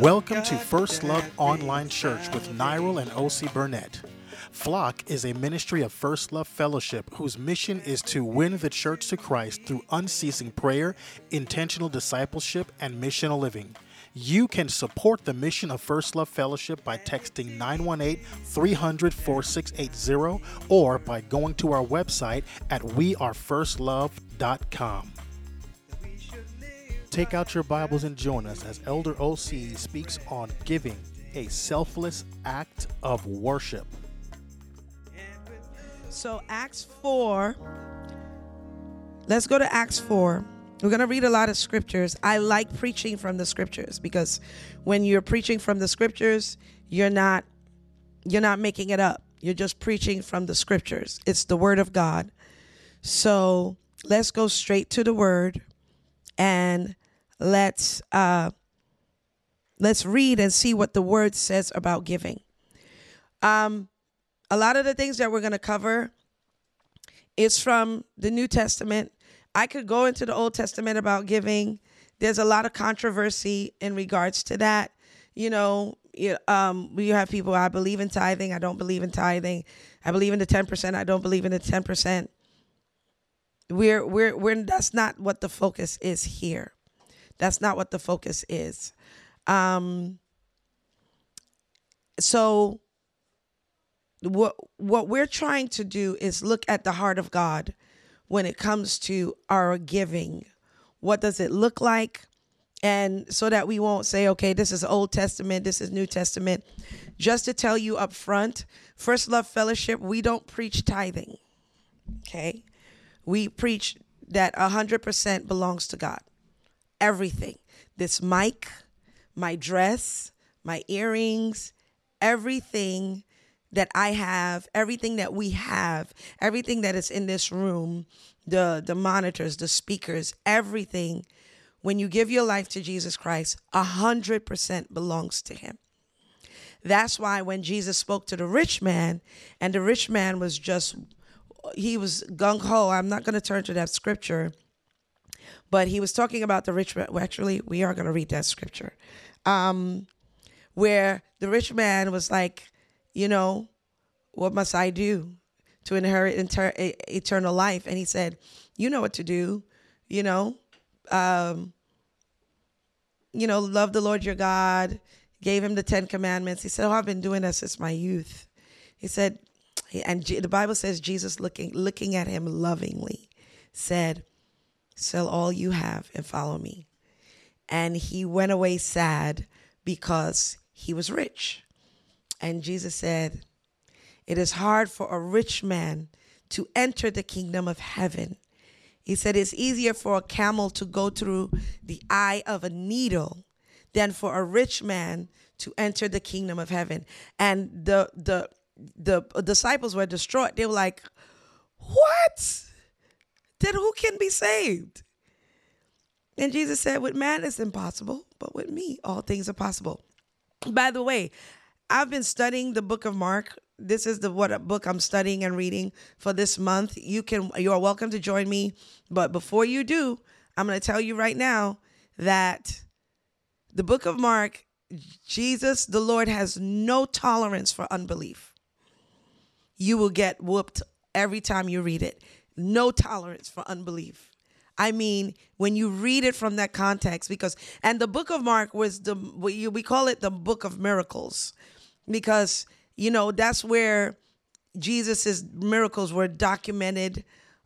Welcome to First Love Online Church with Nyril and Ose Burnett. Flock is a ministry of First Love Fellowship whose mission is to win the church to Christ through unceasing prayer, intentional discipleship, and missional living. You can support the mission of First Love Fellowship by texting 918 300 4680 or by going to our website at wearefirstlove.com. Take out your Bibles and join us as Elder Ose speaks on giving, a selfless act of worship. So, Acts 4, let's go to Acts 4. We're going to read a lot of scriptures. I like preaching from the scriptures because when you're preaching from the scriptures, you're not you're not making it up. You're just preaching from the scriptures. It's the word of God. So, let's go straight to the word and let's uh let's read and see what the word says about giving. Um a lot of the things that we're going to cover is from the New Testament I could go into the Old Testament about giving. There's a lot of controversy in regards to that. You know, um, we have people, I believe in tithing, I don't believe in tithing. I believe in the 10%, I don't believe in the 10%. We're, we're, we're, that's not what the focus is here. That's not what the focus is. Um, so, what, what we're trying to do is look at the heart of God when it comes to our giving. What does it look like? And so that we won't say, okay, this is Old Testament, this is New Testament. Just to tell you up front, First Love Fellowship, we don't preach tithing. Okay? We preach that 100% belongs to God. Everything. This mic, my dress, my earrings, everything that I have, everything that we have, everything that is in this room, the the monitors, the speakers, everything, when you give your life to Jesus Christ, a hundred percent belongs to him. That's why when Jesus spoke to the rich man, and the rich man was just he was gung ho. I'm not going to turn to that scripture, but he was talking about the rich man. Well, actually, we are going to read that scripture, um, where the rich man was like, you know, what must I do to inherit inter- eternal life? And he said, you know what to do, you know, um, you know, love the Lord your God, gave him the 10 commandments. He said, oh, I've been doing that since my youth. He said, and the Bible says Jesus looking, looking at him lovingly said, sell all you have and follow me. And he went away sad because he was rich. And Jesus said, It is hard for a rich man to enter the kingdom of heaven. He said, It's easier for a camel to go through the eye of a needle than for a rich man to enter the kingdom of heaven. And the, the, the disciples were distraught. They were like, What? Then who can be saved? And Jesus said, With man it's impossible, but with me all things are possible. By the way, I've been studying the book of Mark. This is the what book I'm studying and reading for this month. You can you are welcome to join me, but before you do, I'm going to tell you right now that the book of Mark, Jesus the Lord has no tolerance for unbelief. You will get whooped every time you read it. No tolerance for unbelief. I mean, when you read it from that context, because, and the book of Mark was the, we call it the book of miracles because you know that's where Jesus's miracles were documented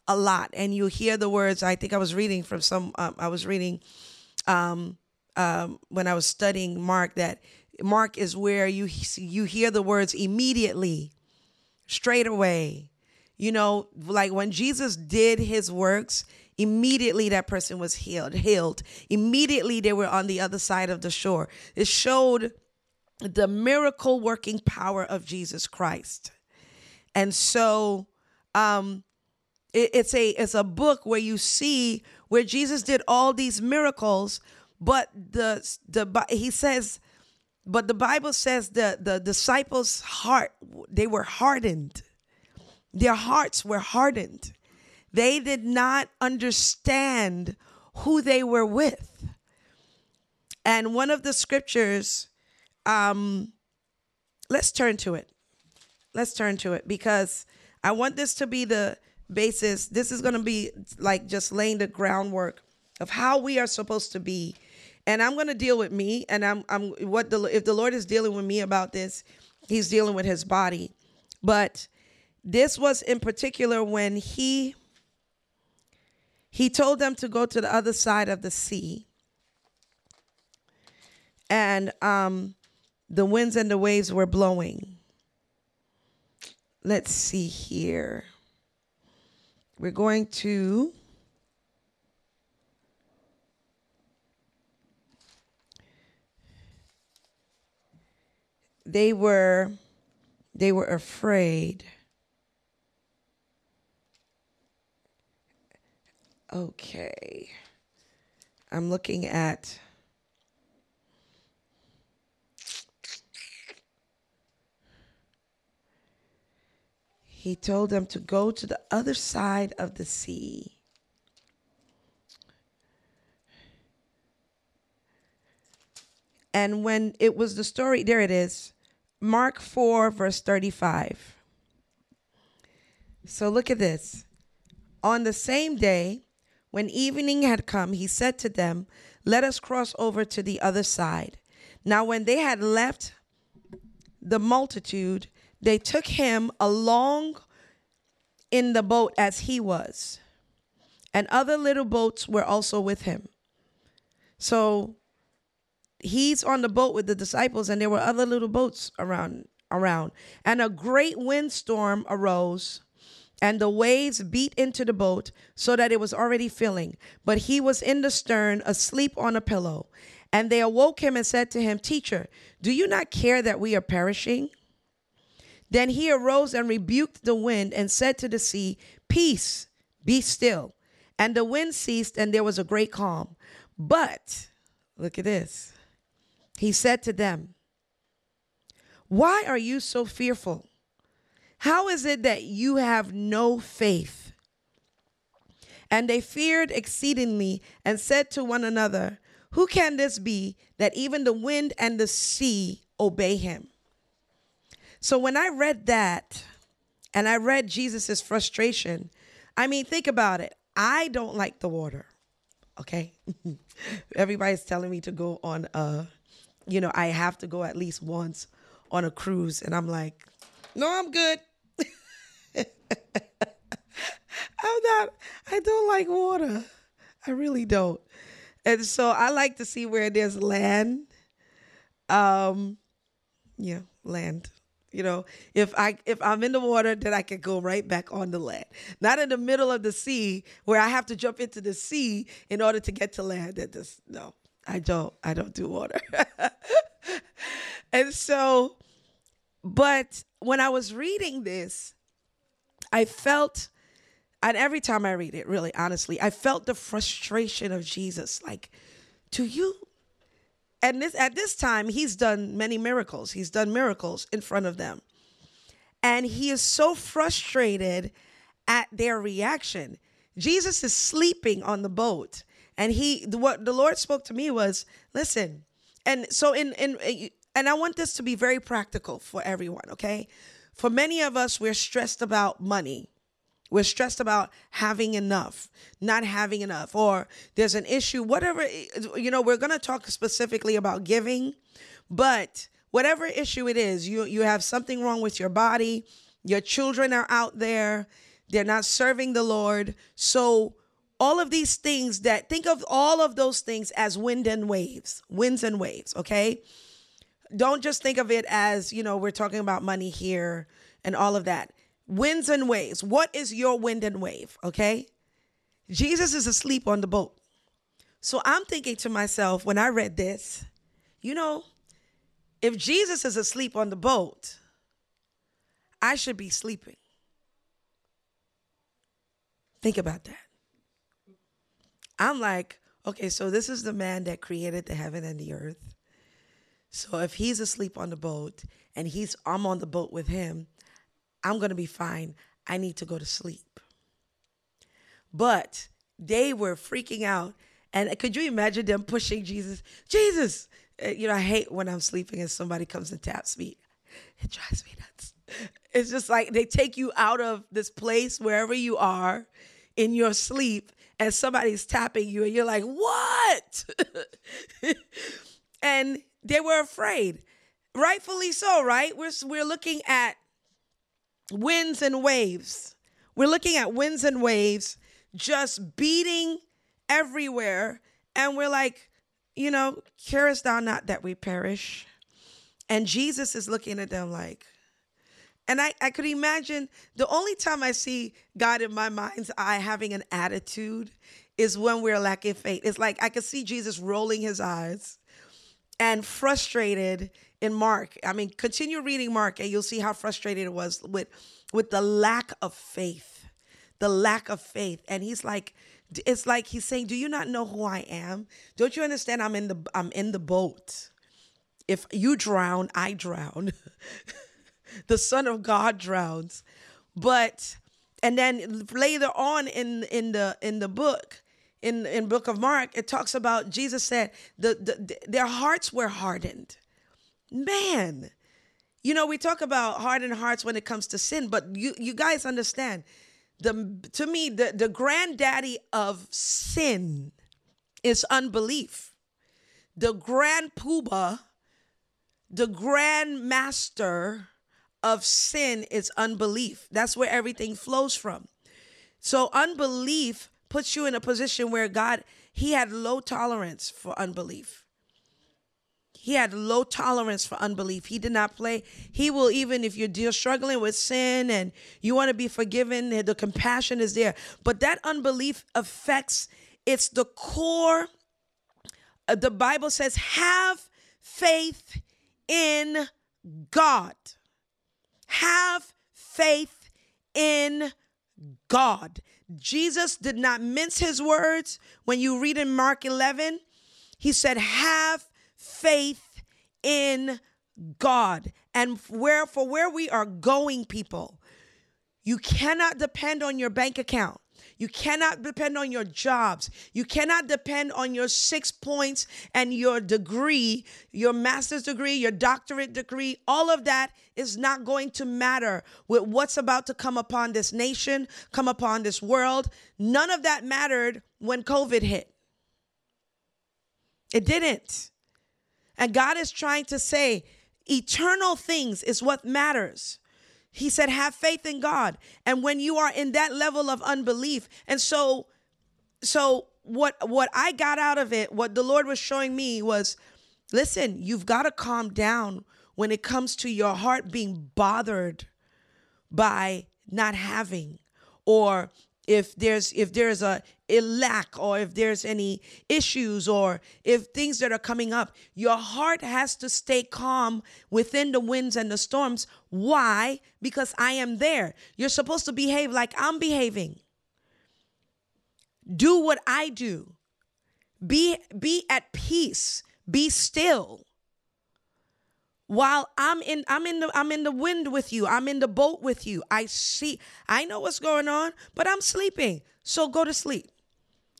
a lot, and you hear the words. I think I was reading from some. Um, I was reading um, um, when I was studying Mark that Mark is where you you hear the words immediately, straight away. You know, like when Jesus did his works, immediately that person was healed. Healed immediately, they were on the other side of the shore. It showed the miracle working power of Jesus Christ. And so um it, it's a it's a book where you see where Jesus did all these miracles, but the the he says but the Bible says the the disciples' heart they were hardened. Their hearts were hardened. They did not understand who they were with. And one of the scriptures, um, let's turn to it. Let's turn to it because I want this to be the basis. This is going to be like just laying the groundwork of how we are supposed to be. And I'm going to deal with me and I'm I'm what the if the Lord is dealing with me about this, he's dealing with his body. But this was in particular when he he told them to go to the other side of the sea. And um, the winds and the waves were blowing. Let's see here. We're going to. They were they were afraid. Okay. I'm looking at He told them to go to the other side of the sea. And when it was the story, there it is Mark 4, verse 35. So look at this. On the same day, when evening had come, he said to them, Let us cross over to the other side. Now, when they had left the multitude, they took him along in the boat as he was, and other little boats were also with him. So he's on the boat with the disciples, and there were other little boats around around. And a great windstorm arose, and the waves beat into the boat so that it was already filling. But he was in the stern, asleep on a pillow. And they awoke him and said to him, Teacher, do you not care that we are perishing? Then he arose and rebuked the wind and said to the sea, Peace, be still. And the wind ceased, and there was a great calm. But, look at this. He said to them, Why are you so fearful? How is it that you have no faith? And they feared exceedingly and said to one another, Who can this be that even the wind and the sea obey him? So when I read that and I read Jesus's frustration, I mean, think about it. I don't like the water. Okay. Everybody's telling me to go on a, you know, I have to go at least once on a cruise. And I'm like, no, I'm good. I'm not, I don't like water. I really don't. And so I like to see where there's land. Um, yeah, land you know if i if i'm in the water then i can go right back on the land not in the middle of the sea where i have to jump into the sea in order to get to land that just no i don't i don't do water and so but when i was reading this i felt and every time i read it really honestly i felt the frustration of jesus like do you and this at this time he's done many miracles. He's done miracles in front of them. And he is so frustrated at their reaction. Jesus is sleeping on the boat. And he what the lord spoke to me was listen and so in in and i want this to be very practical for everyone okay for many of us we're stressed about money we're stressed about having enough, not having enough, or there's an issue, whatever, you know, we're going to talk specifically about giving, but whatever issue it is, you, you have something wrong with your body, your children are out there, they're not serving the Lord. So, all of these things that think of all of those things as wind and waves, winds and waves, okay? Don't just think of it as, you know, we're talking about money here and all of that. Winds and waves. What is your wind and wave? Okay. Jesus is asleep on the boat. So I'm thinking to myself when I read this, you know, if Jesus is asleep on the boat, I should be sleeping. Think about that. I'm like, okay, so this is the man that created the heaven and the earth. So if he's asleep on the boat and he's I'm on the boat with him, I'm going to be fine. I need to go to sleep. But they were freaking out And could you imagine them pushing Jesus? Jesus, uh, you know, I hate when I'm sleeping and somebody comes and taps me. It drives me nuts. It's just like they take you out of this place wherever you are in your sleep and somebody's tapping you and you're like, what? and they were afraid. Rightfully so, right? We're, we're looking at winds and waves. We're looking at winds and waves just beating everywhere. And we're like, you know, carest thou not that we perish? And Jesus is looking at them like, and I, I could imagine the only time I see God in my mind's eye having an attitude is when we're lacking faith. It's like I could see Jesus rolling his eyes and frustrated in Mark. I mean, continue reading Mark and you'll see how frustrated it was with with the lack of faith. The lack of faith. And he's like, it's like he's saying, Do you not know who I am? Don't you understand I'm in the I'm in the boat. If you drown, I drown. the Son of God drowns. But and then later on in in the in the book, in in book of Mark, it talks about Jesus said the, the their hearts were hardened. Man, you know we talk about hardened hearts when it comes to sin, but you you guys understand the to me the the granddaddy of sin is unbelief. The grand poobah, the grand master of sin is unbelief. That's where everything flows from. So unbelief puts you in a position where God, he had low tolerance for unbelief. He had low tolerance for unbelief. He did not play. He will even if you're struggling with sin and you want to be forgiven, the compassion is there. But that unbelief affects it's the core. Uh, the Bible says have faith in God. Have faith in God. Jesus did not mince his words. When you read in Mark 11, he said, Have faith in God. And where for where we are going, people, you cannot depend on your bank account. You cannot depend on your jobs. You cannot depend on your six points and your degree, your master's degree, your doctorate degree. All of that is not going to matter with what's about to come upon this nation, come upon this world. None of that mattered when COVID hit. It didn't. And God is trying to say, eternal things is what matters. He said, have faith in God. And when you are in that level of unbelief, and so, so what what I got out of it, what the Lord was showing me was, listen, you've got to calm down when it comes to your heart being bothered by not having or if there's if there's a, lack or if there's any issues or if things that are coming up your heart has to stay calm within the winds and the storms why because i am there you're supposed to behave like i'm behaving do what i do be be at peace be still while I'm in I'm in the I'm in the wind with you. I'm in the boat with you. I see I know what's going on, but I'm sleeping. So go to sleep.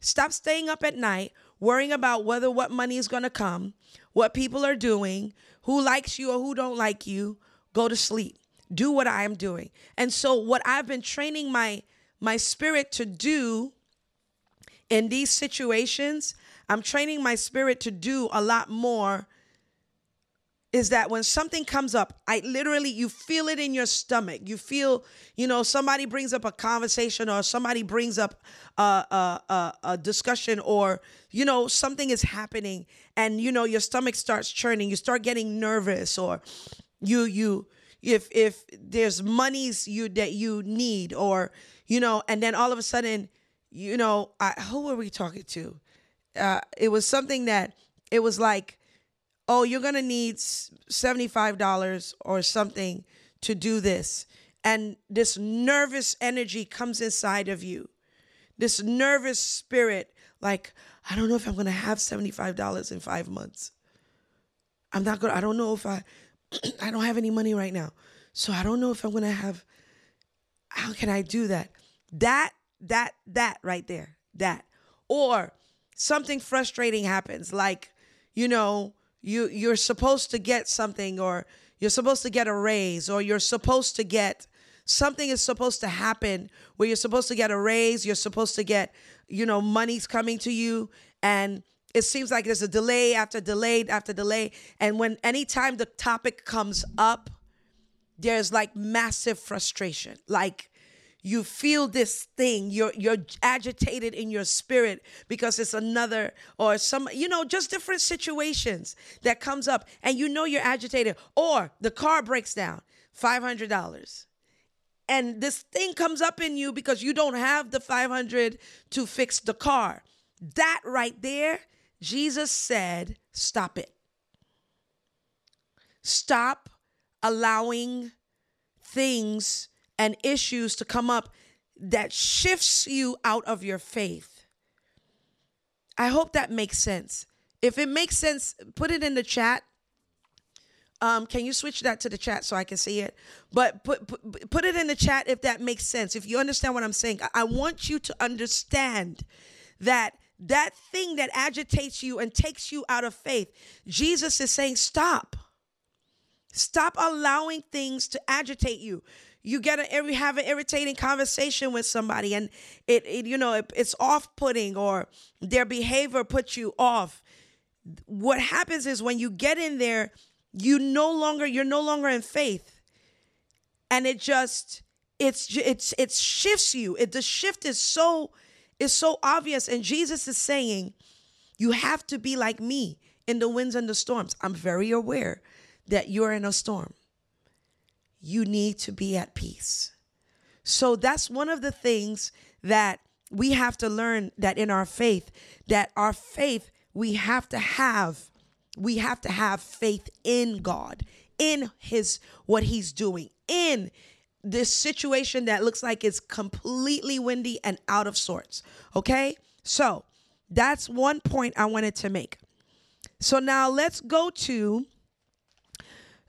Stop staying up at night worrying about whether what money is going to come, what people are doing, who likes you or who don't like you. Go to sleep. Do what I am doing. And so what I've been training my my spirit to do in these situations, I'm training my spirit to do a lot more is that when something comes up, I literally you feel it in your stomach. You feel, you know, somebody brings up a conversation or somebody brings up a, a, a, a discussion or you know something is happening and you know your stomach starts churning. You start getting nervous or you you if if there's monies you that you need or you know and then all of a sudden you know I, who were we talking to? Uh, it was something that it was like oh, you're going to need $75 or something to do this. And this nervous energy comes inside of you, this nervous spirit, like, I don't know if I'm going to have $75 in five months. I'm not going to, I don't know if I, I don't have any money right now. So I don't know if I'm going to have, how can I do that? That, that, that right there, that. Or something frustrating happens like you know you you're supposed to get something or you're supposed to get a raise or you're supposed to get something is supposed to happen where you're supposed to get a raise you're supposed to get you know money's coming to you. And it seems like there's a delay after delay after delay. And when anytime the topic comes up there's like massive frustration. Like you feel this thing. You're you're agitated in your spirit because it's another or some you know just different situations that comes up and you know you're agitated or the car breaks down $500 and this thing comes up in you because you don't have the 500 to fix the car. That right there Jesus said stop it. Stop allowing things and issues to come up that shifts you out of your faith. I hope that makes sense. If it makes sense, put it in the chat. Um, can you switch that to the chat so I can see it? But put, put put it in the chat if that makes sense. If you understand what I'm saying, I want you to understand that that thing that agitates you and takes you out of faith, Jesus is saying, stop. Stop allowing things to agitate you you get a every have an irritating conversation with somebody and it, it you know it, it's off-putting or their behavior puts you off. What happens is when you get in there you no longer you're no longer in faith. And it just it's it's it shifts you. It the shift is so is so obvious. And jesus is saying you have to be like me in the winds and the storms. I'm very aware that you're in a storm you need to be at peace. So that's one of the things that we have to learn that in our faith, that our faith, we have to have, we have to have faith in God, in his what he's doing, in this situation that looks like it's completely windy and out of sorts. Okay? So that's one point I wanted to make. So now let's go to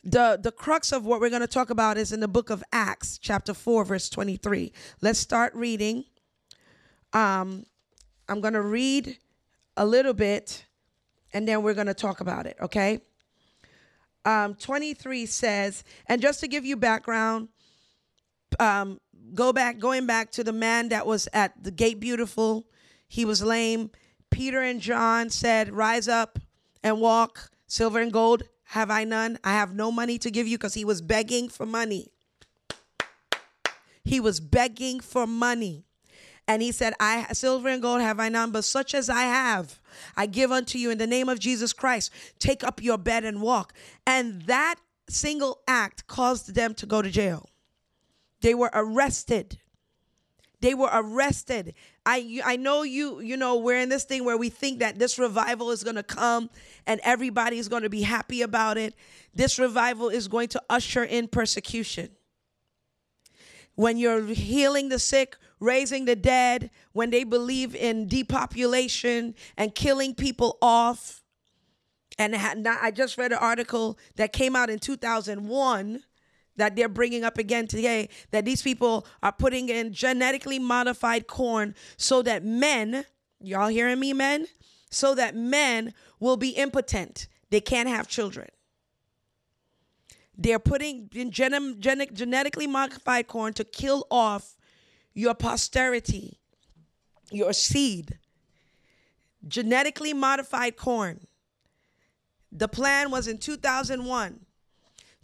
the the crux of what we're going to talk about is in the book of acts chapter 4 verse 23 let's start reading. Um i'm going to read a little bit and then we're going to talk about it okay? Um 23 says and just to give you background um go back going back to the man that was at the gate beautiful he was lame. Peter and john said rise up and walk silver and gold have I none? I have no money to give you because he was begging for money. He was begging for money. And he said, I silver and gold have I none, but such as I have, I give unto you in the name of Jesus Christ. Take up your bed and walk. And that single act caused them to go to jail. They were arrested. They were arrested. I I know you you know we're in this thing where we think that this revival is going to come and everybody's going to be happy about it. This revival is going to usher in persecution. When you're healing the sick, raising the dead, when they believe in depopulation and killing people off. And I just read an article that came out in 2001 that they're bringing up again today that these people are putting in genetically modified corn so that men, y'all hearing me, men? So that men will be impotent. They can't have children. They're putting in gen- gen- genetically modified corn to kill off your posterity, your seed. Genetically modified corn. The plan was in 2001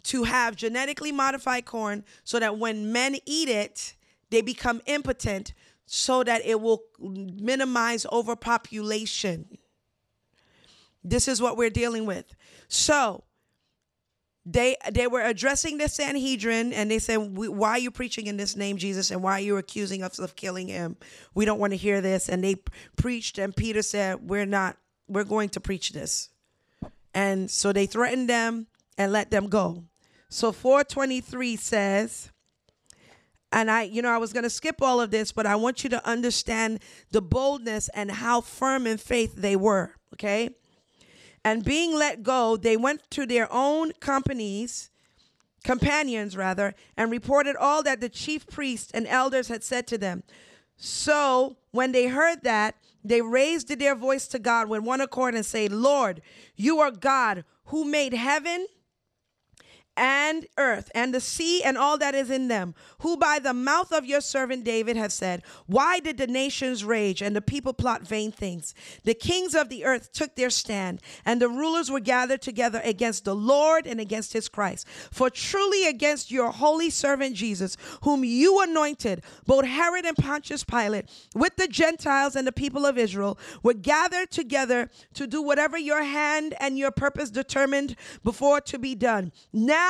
to have genetically modified corn so that when men eat it, they become impotent so that it will minimize overpopulation. This is what we're dealing with. So, they they were addressing the Sanhedrin and they said, "Why are you preaching in this name, Jesus? And why are you accusing us of killing him? We don't want to hear this." And they preached, and Peter said, "We're not. We're going to preach this." And so they threatened them and let them go. So 423 says, and I, you know, I was going to skip all of this, but I want you to understand the boldness and how firm in faith they were, okay? And being let go, they went to their own companies, companions rather, and reported all that the chief priests and elders had said to them. So when they heard that, they raised their voice to God with one accord and say, Lord, you are God who made heaven and earth and the sea and all that is in them, who by the mouth of your servant David have said, Why did the nations rage and the people plot vain things? The kings of the earth took their stand, and the rulers were gathered together against the Lord and against his Christ. For truly against your holy servant Jesus, whom you anointed, both Herod and Pontius Pilate, with the Gentiles and the people of Israel, were gathered together to do whatever your hand and your purpose determined before to be done. Now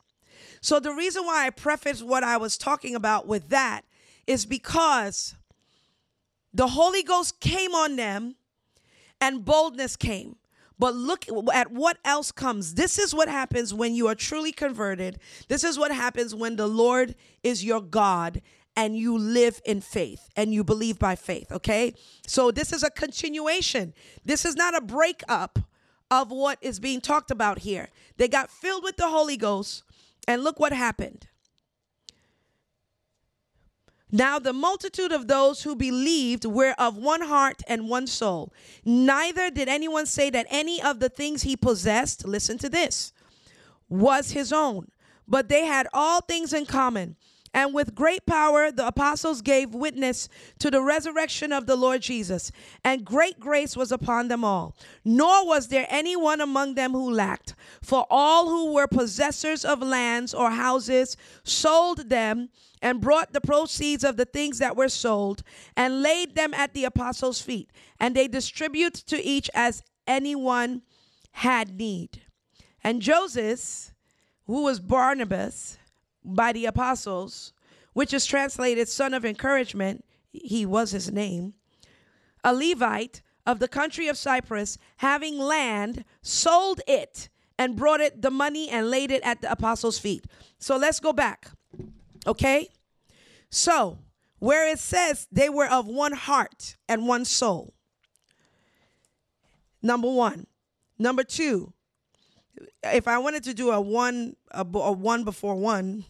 So the reason why I preface what I was talking about with that is because the Holy Ghost came on them and boldness came. But look at what else comes. This is what happens when you are truly converted. This is what happens when the Lord is your God and you live in faith and you believe by faith, okay? So this is a continuation. This is not a breakup of what is being talked about here. They got filled with the Holy Ghost and look what happened. Now the multitude of those who believed were of one heart and one soul. Neither did anyone say that any of the things he possessed, listen to this, was his own, but they had all things in common. And with great power, the apostles gave witness to the resurrection of the Lord Jesus, and great grace was upon them all. Nor was there anyone among them who lacked, for all who were possessors of lands or houses sold them and brought the proceeds of the things that were sold and laid them at the apostles' feet, and they distribute to each as anyone had need. And Joseph, who was Barnabas, by the apostles, which is translated son of encouragement, he was his name, a Levite of the country of Cyprus, having land, sold it and brought it the money and laid it at the apostles' feet. So let's go back. Okay? So, where it says they were of one heart and one soul. Number one. Number two, if I wanted to do a one a, a one before one,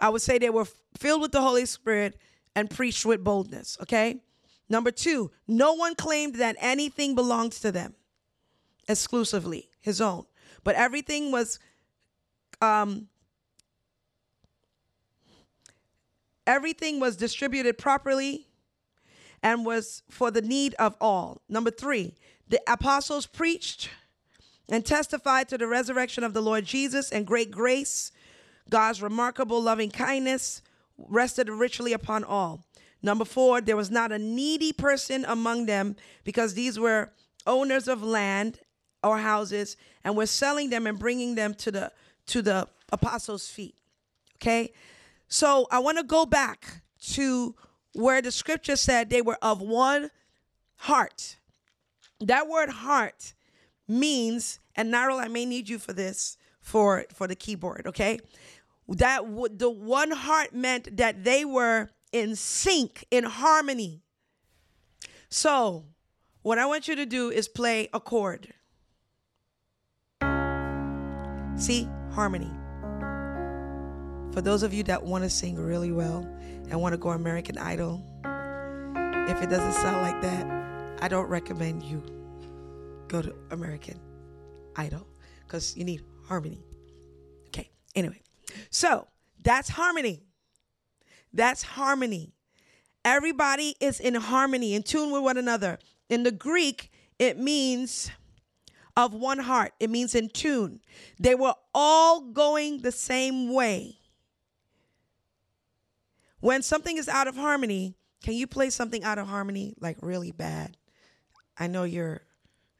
I would say they were filled with the Holy Spirit and preached with boldness. Okay. Number two, no one claimed that anything belongs to them exclusively, his own, but everything was um, everything was distributed properly and was for the need of all. Number three, the apostles preached and testified to the resurrection of the Lord Jesus and great grace God's remarkable loving kindness rested richly upon all. Number four, there was not a needy person among them because these were owners of land or houses and were selling them and bringing them to the to the apostles' feet. Okay? So I want to go back to where the scripture said they were of one heart. That word heart means, and Narrow, I may need you for this for for the keyboard, okay? That w- the one heart meant that they were in sync, in harmony. So, what I want you to do is play a chord. See, harmony. For those of you that want to sing really well and want to go American Idol, if it doesn't sound like that, I don't recommend you go to American Idol because you need harmony. Okay, anyway. So that's harmony. That's harmony. Everybody is in harmony, in tune with one another. In the Greek, it means of one heart, it means in tune. They were all going the same way. When something is out of harmony, can you play something out of harmony like really bad? I know you're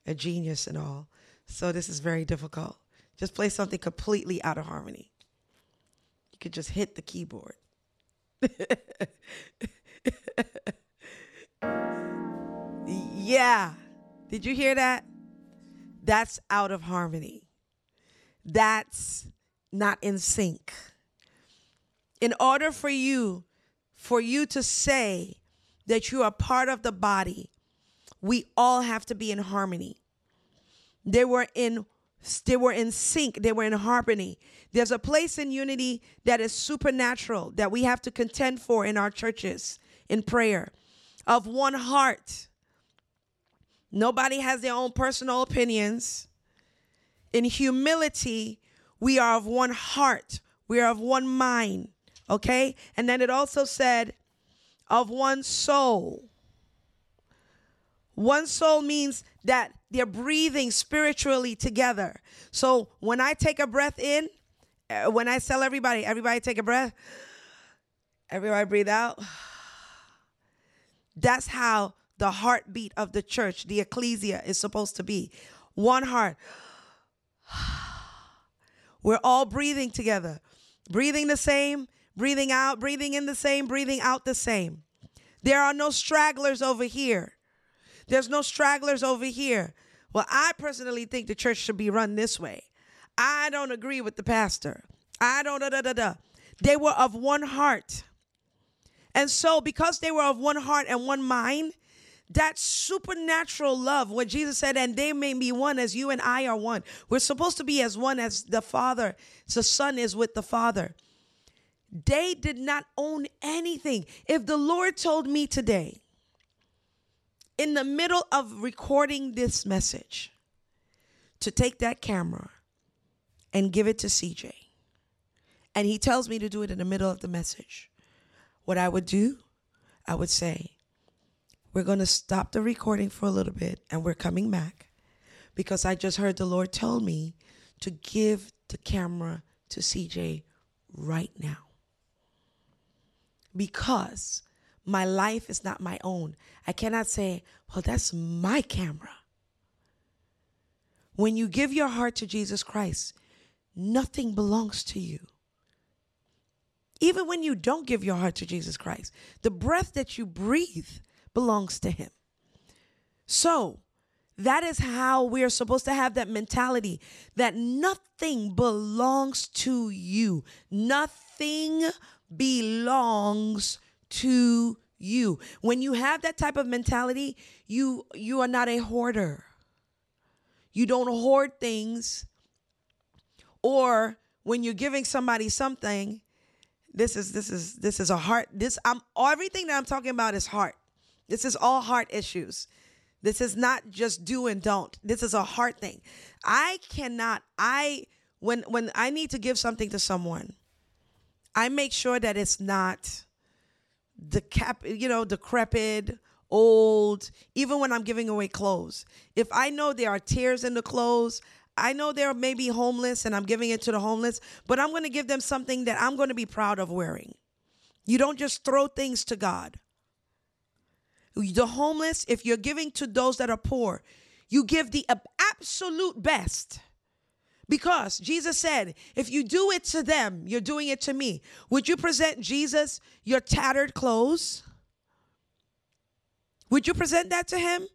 a genius and all, so this is very difficult. Just play something completely out of harmony You could just hit the keyboard. yeah. Did you hear that? that's out of harmony. That's not in sync. In order for you for you to say that you are part of the body, we all have to be in harmony. They were in they were in sync, they were in harmony. There's a place in unity that is supernatural that we have to contend for in our churches in prayer of one heart. Nobody has their own personal opinions. In humility, we are of one heart, we are of one mind. Okay? And then it also said, of one soul. One soul means that they're breathing spiritually together. So when I take a breath in, uh, when I tell everybody, everybody take a breath, everybody breathe out. That's how the heartbeat of the church, the ecclesia, is supposed to be. One heart. We're all breathing together, breathing the same, breathing out, breathing in the same, breathing out the same. There are no stragglers over here. There's no stragglers over here. Well, I personally think the church should be run this way. I don't agree with the pastor. I don't da da da da. They were of one heart. And so, because they were of one heart and one mind, that supernatural love, what Jesus said, and they may be one as you and I are one. We're supposed to be as one as the Father, the Son is with the Father. They did not own anything. If the Lord told me today, in the middle of recording this message, to take that camera and give it to CJ, and he tells me to do it in the middle of the message, what I would do, I would say, we're going to stop the recording for a little bit and we're coming back because I just heard the Lord tell me to give the camera to CJ right now. Because my life is not my own. I cannot say, well, that's my camera. When you give your heart to Jesus Christ, nothing belongs to you. Even when you don't give your heart to Jesus Christ, the breath that you breathe belongs to Him. So, that is how we are supposed to have that mentality that nothing belongs to you. Nothing belongs to you. When you have that type of mentality, you you are not a hoarder. You don't hoard things. Or when you're giving somebody something, this is this is this is a heart this I'm everything that I'm talking about is heart. This is all heart issues. This is not just do and don't. This is a heart thing. I cannot I when when I need to give something to someone, I make sure that it's not the cap, you know, decrepit, old, even when I'm giving away clothes. If I know there are tears in the clothes, I know they're maybe homeless and I'm giving it to the homeless, but I'm going to give them something that I'm going to be proud of wearing. You don't just throw things to God. The homeless, if you're giving to those that are poor, you give the absolute best. Because Jesus said, if you do it to them, you're doing it to me. Would you present Jesus your tattered clothes? Would you present that to him?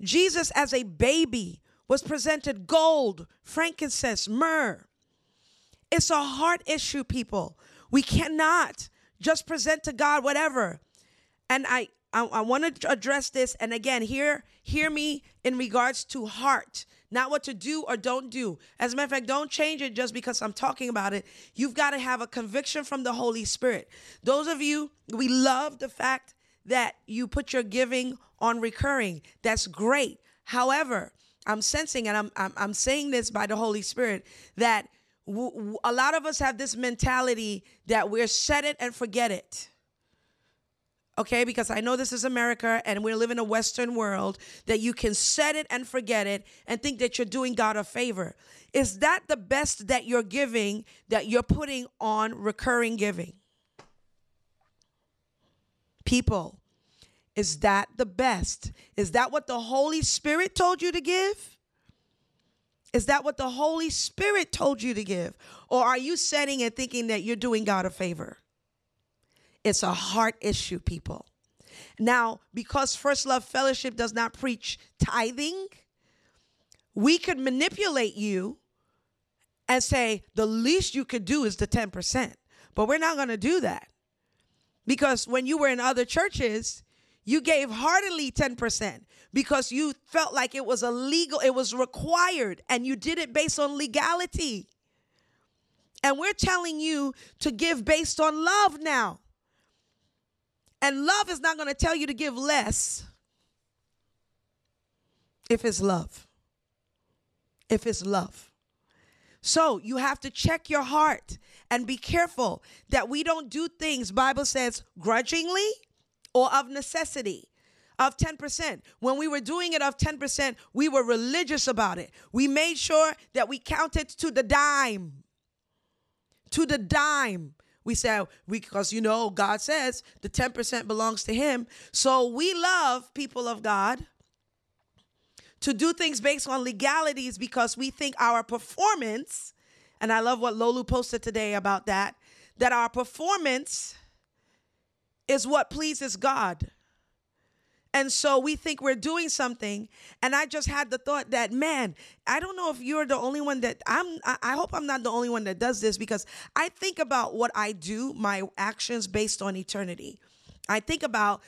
Jesus, as a baby, was presented gold, frankincense, myrrh. It's a heart issue, people. We cannot just present to God whatever. And I, I, I want to address this. And again, hear, hear me in regards to heart not what to do or don't do. As a matter of fact, don't change it just because I'm talking about it. You've got to have a conviction from the Holy Spirit. Those of you, we love the fact that you put your giving on recurring. That's great. However, I'm sensing, and I'm, I'm, I'm saying this by the Holy Spirit, that w- w- a lot of us have this mentality that we're set it and forget it okay? Because I know this is America and we live in a Western world that you can set it and forget it and think that you're doing God a favor. Is that the best that you're giving that you're putting on recurring giving? People, is that the best? Is that what the Holy Spirit told you to give? Is that what the Holy Spirit told you to give? Or are you setting and thinking that you're doing God a favor? It's a heart issue, people. Now, because First Love Fellowship does not preach tithing, we could manipulate you and say the least you could do is the 10%. But we're not going to do that. Because when you were in other churches, you gave heartily 10% because you felt like it was illegal, it was required, and you did it based on legality. And we're telling you to give based on love now. And love is not going to tell you to give less if it's love. If it's love. So you have to check your heart and be careful that we don't do things, Bible says, grudgingly or of necessity of 10%. When we were doing it of 10%, we were religious about it. We made sure that we counted to the dime. To the dime. We said, because you know, God says the 10% belongs to Him. So we love people of God to do things based on legalities because we think our performance, and I love what Lolu posted today about that, that our performance is what pleases God. And so we think we're doing something. And I just had the thought that, man, I don't know if you're the only one that I'm, I hope I'm not the only one that does this because I think about what I do, my actions based on eternity. I think about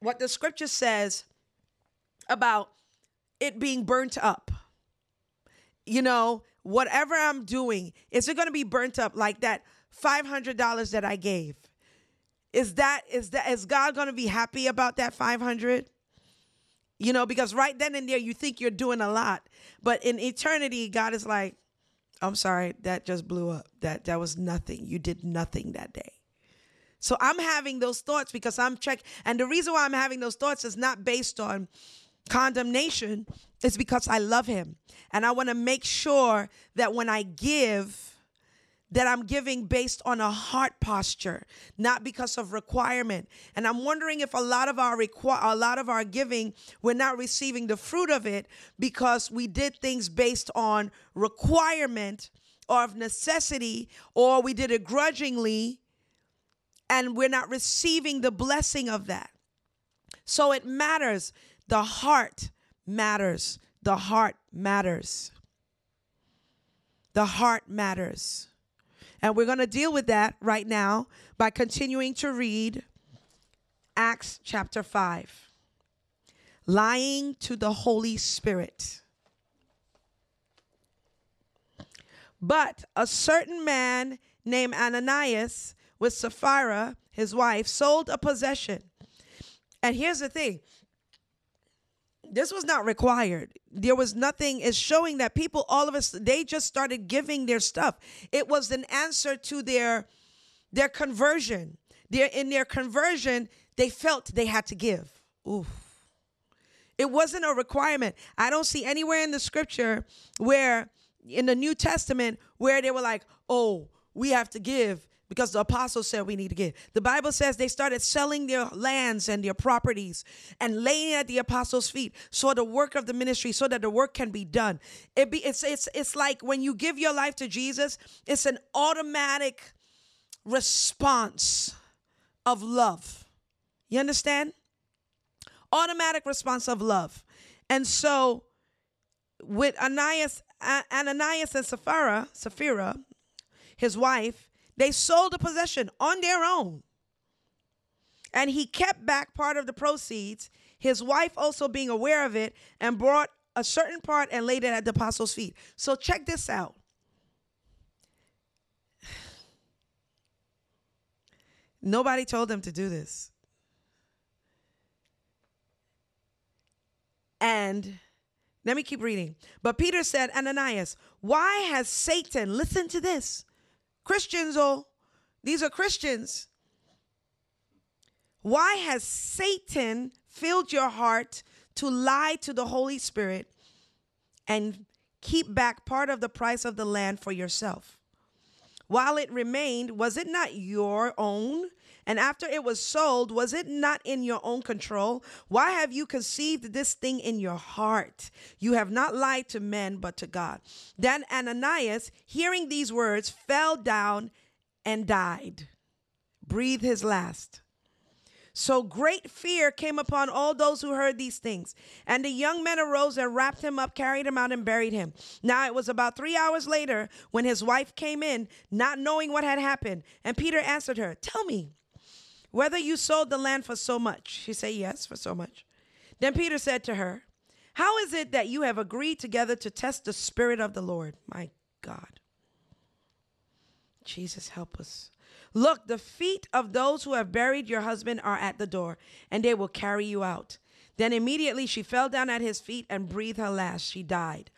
what the scripture says about it being burnt up. You know, whatever I'm doing, is it going to be burnt up like that $500 that I gave? Is that is that is God going to be happy about that 500? You know, because right then and there you think you're doing a lot, but in eternity God is like, I'm sorry, that just blew up. That that was nothing. You did nothing that day. So I'm having those thoughts because I'm check and the reason why I'm having those thoughts is not based on condemnation it's because I love him. And I want to make sure that when I give, that I'm giving based on a heart posture, not because of requirement. And I'm wondering if a lot of our requ- a lot of our giving, we're not receiving the fruit of it because we did things based on requirement or of necessity, or we did it grudgingly, and we're not receiving the blessing of that. So it matters. The heart matters. The heart matters. The heart matters. And we're going to deal with that right now by continuing to read Acts chapter 5. Lying to the Holy Spirit. But a certain man named Ananias with Sapphira, his wife, sold a possession. And here's the thing this was not required. There was nothing is showing that people all of us they just started giving their stuff. It was an answer to their their conversion. Their in their conversion, they felt they had to give. Ooh. It wasn't a requirement. I don't see anywhere in the scripture where in the New Testament where they were like, "Oh, we have to give because the apostles said we need to give. The Bible says they started selling their lands and their properties and laying at the apostles' feet so the work of the ministry, so that the work can be done. It be it's it's it's like when you give your life to Jesus, it's an automatic response of love. You understand? Automatic response of love. And so with Ananias, Ananias and Sapphira, Sapphira, his wife, they sold the possession on their own. And he kept back part of the proceeds, his wife also being aware of it, and brought a certain part and laid it at the apostles' feet. So check this out. Nobody told them to do this. And let me keep reading. But Peter said, Ananias, why has Satan, listen to this, Christians, oh, these are Christians. Why has Satan filled your heart to lie to the Holy Spirit and keep back part of the price of the land for yourself? While it remained, was it not your own? And after it was sold, was it not in your own control? Why have you conceived this thing in your heart? You have not lied to men, but to God. Then Ananias, hearing these words, fell down and died, breathed his last. So great fear came upon all those who heard these things. And the young men arose and wrapped him up, carried him out, and buried him. Now it was about three hours later when his wife came in, not knowing what had happened. And Peter answered her, Tell me, whether you sold the land for so much. She said, Yes, for so much. Then Peter said to her, How is it that you have agreed together to test the Spirit of the Lord? My God. Jesus, help us. Look, the feet of those who have buried your husband are at the door, and they will carry you out. Then immediately she fell down at his feet and breathed her last. She died.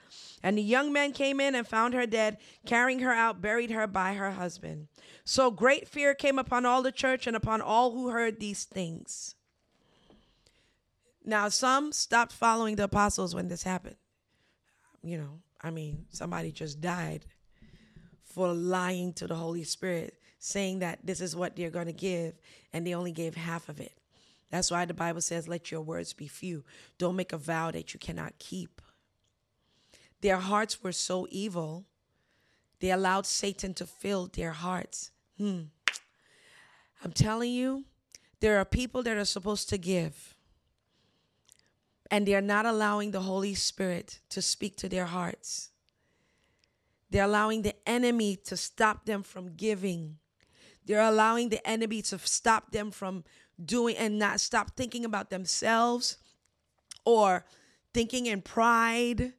And the young men came in and found her dead, carrying her out, buried her by her husband. So great fear came upon all the church and upon all who heard these things. Now, some stopped following the apostles when this happened. You know, I mean, somebody just died for lying to the Holy Spirit, saying that this is what they're going to give, and they only gave half of it. That's why the Bible says, Let your words be few. Don't make a vow that you cannot keep. Their hearts were so evil, they allowed Satan to fill their hearts. Hmm. I'm telling you, there are people that are supposed to give, and they are not allowing the Holy Spirit to speak to their hearts. They're allowing the enemy to stop them from giving. They're allowing the enemy to stop them from doing and not stop thinking about themselves or thinking in pride.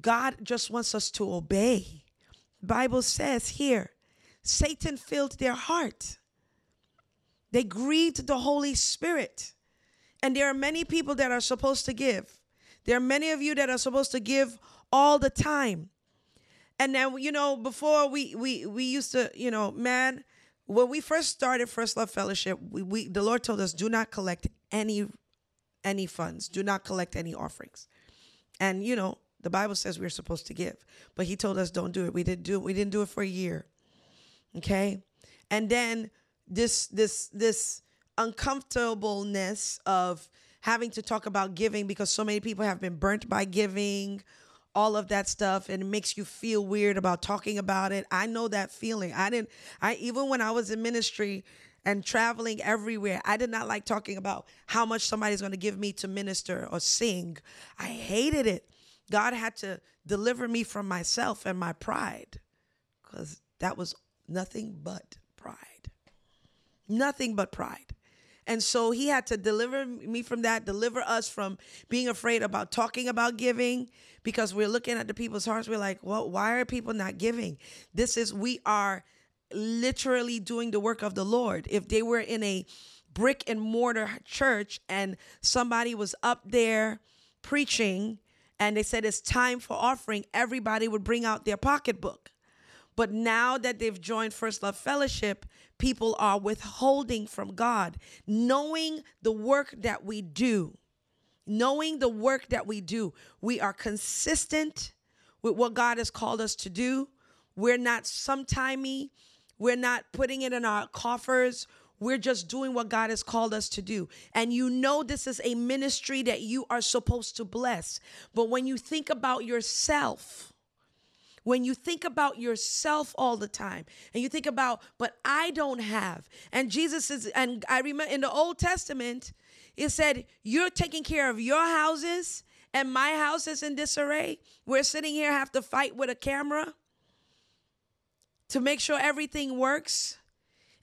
God just wants us to obey. Bible says here, Satan filled their heart. They grieved the Holy Spirit. And there are many people that are supposed to give. There are many of you that are supposed to give all the time. And then you know, before we we we used to, you know, man, when we first started First Love Fellowship, we, we the Lord told us do not collect any any funds, do not collect any offerings. And you know, the Bible says we're supposed to give, but he told us don't do it. We didn't do it. We didn't do it for a year. Okay? And then this this this uncomfortableness of having to talk about giving because so many people have been burnt by giving all of that stuff and it makes you feel weird about talking about it. I know that feeling. I didn't I even when I was in ministry and traveling everywhere, I did not like talking about how much somebody's going to give me to minister or sing. I hated it. God had to deliver me from myself and my pride cuz that was nothing but pride. Nothing but pride. And so he had to deliver me from that, deliver us from being afraid about talking about giving because we're looking at the people's hearts. We're like, well, why are people not giving? This is, we are literally doing the work of the Lord. If they were in a brick and mortar church and somebody was up there preaching and they said it's time for offering, everybody would bring out their pocketbook. But now that they've joined First Love Fellowship, people are withholding from God, knowing the work that we do. Knowing the work that we do, we are consistent with what God has called us to do. We're not sometimey. We're not putting it in our coffers. We're just doing what God has called us to do. And you know, this is a ministry that you are supposed to bless. But when you think about yourself, when you think about yourself all the time and you think about, but I don't have. And Jesus is, and I remember in the Old Testament, it said, You're taking care of your houses and my house is in disarray. We're sitting here, have to fight with a camera to make sure everything works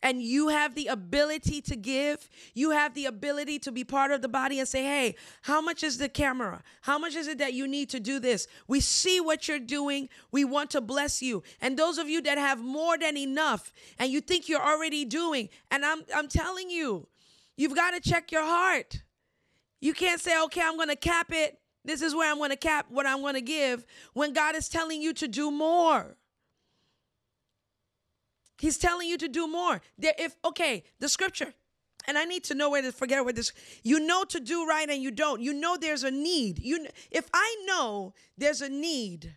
and you have the ability to give, you have the ability to be part of the body and say, hey, how much is the camera? How much is it that you need to do this? We see what you're doing. We want to bless you. And those of you that have more than enough and you think you're already doing, and I'm, I'm telling you, you've got to check your heart. You can't say, okay, I'm going to cap it. This is where I'm going to cap what I'm going to give when God is telling you to do more. He's telling you to do more. There, if okay, the scripture, and I need to know where to forget where this. You know to do right and you don't. You know there's a need. You if I know there's a need,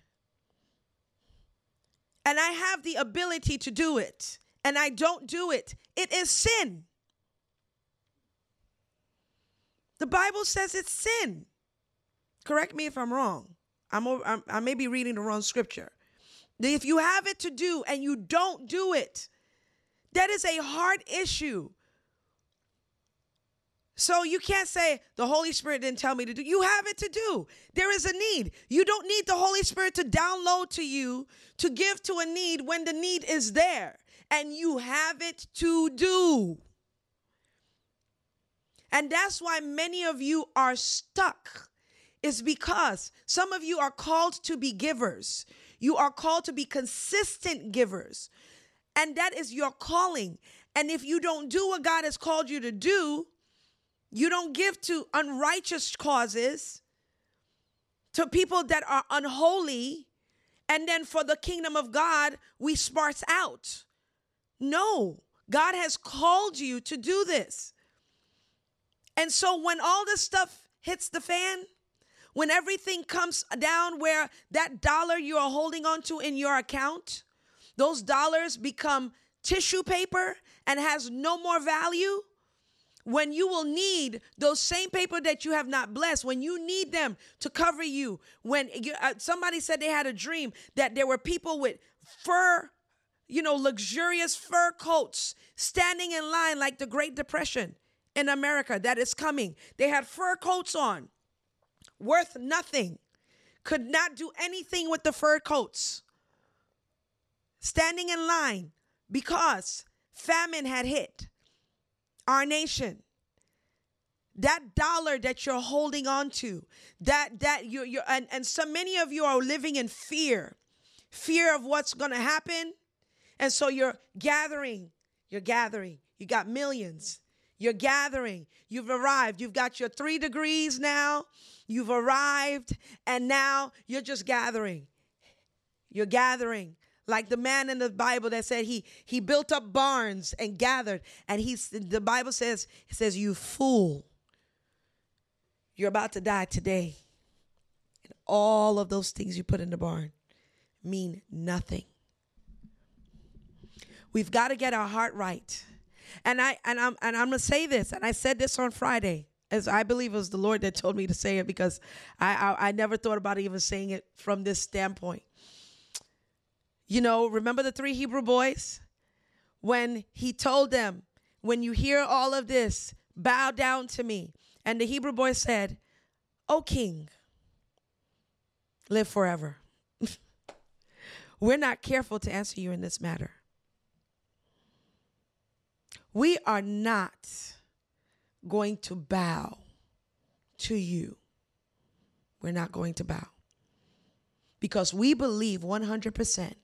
and I have the ability to do it, and I don't do it, it is sin. The Bible says it's sin. Correct me if I'm wrong. I'm, I'm I may be reading the wrong scripture. If you have it to do and you don't do it, that is a hard issue. So you can't say the Holy Spirit didn't tell me to do. You have it to do. There is a need. You don't need the Holy Spirit to download to you to give to a need when the need is there and you have it to do. And that's why many of you are stuck. Is because some of you are called to be givers. You are called to be consistent givers. And that is your calling. And if you don't do what God has called you to do, you don't give to unrighteous causes, to people that are unholy, and then for the kingdom of God, we sparse out. No, God has called you to do this. And so when all this stuff hits the fan, when everything comes down where that dollar you are holding on to in your account, those dollars become tissue paper and has no more value, when you will need those same paper that you have not blessed, when you need them to cover you, when you, uh, somebody said they had a dream that there were people with fur, you know, luxurious fur coats standing in line like the Great Depression in America that is coming. They had fur coats on, worth nothing, could not do anything with the fur coats, standing in line because famine had hit our nation. That dollar that you're holding on to that that you you and, and so many of you are living in fear fear of what's going to happen. And so you're gathering you're gathering. You got millions you're gathering. You've arrived. You've got your 3 degrees now. You've arrived and now you're just gathering. You're gathering. Like the man in the Bible that said he he built up barns and gathered and he's the Bible says it says you fool. You're about to die today. And all of those things you put in the barn mean nothing. We've got to get our heart right and I and I'm and I'm gonna say this and I said this on Friday as I believe it was the Lord that told me to say it because I, I, I never thought about even saying it from this standpoint you know, remember the three Hebrew boys? When he told them, When you hear all of this, bow down to me. And the Hebrew boy said, O king, live forever. We're not careful to answer you in this matter. We are not going to bow to you. We're not going to bow because we believe 100%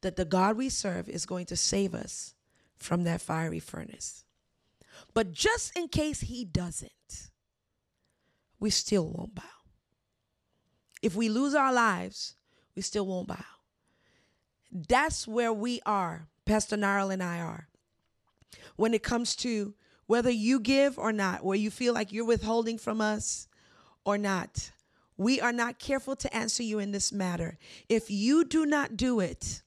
that the God we serve is going to save us from that fiery furnace. But just in case he doesn't, we still won't bow. If we lose our lives, we still won't bow. That's where we are, Pastor Nile and I are. When it comes to whether you give or not, where you feel like you're withholding from us or not, we are not careful to answer you in this matter. If you do not do it,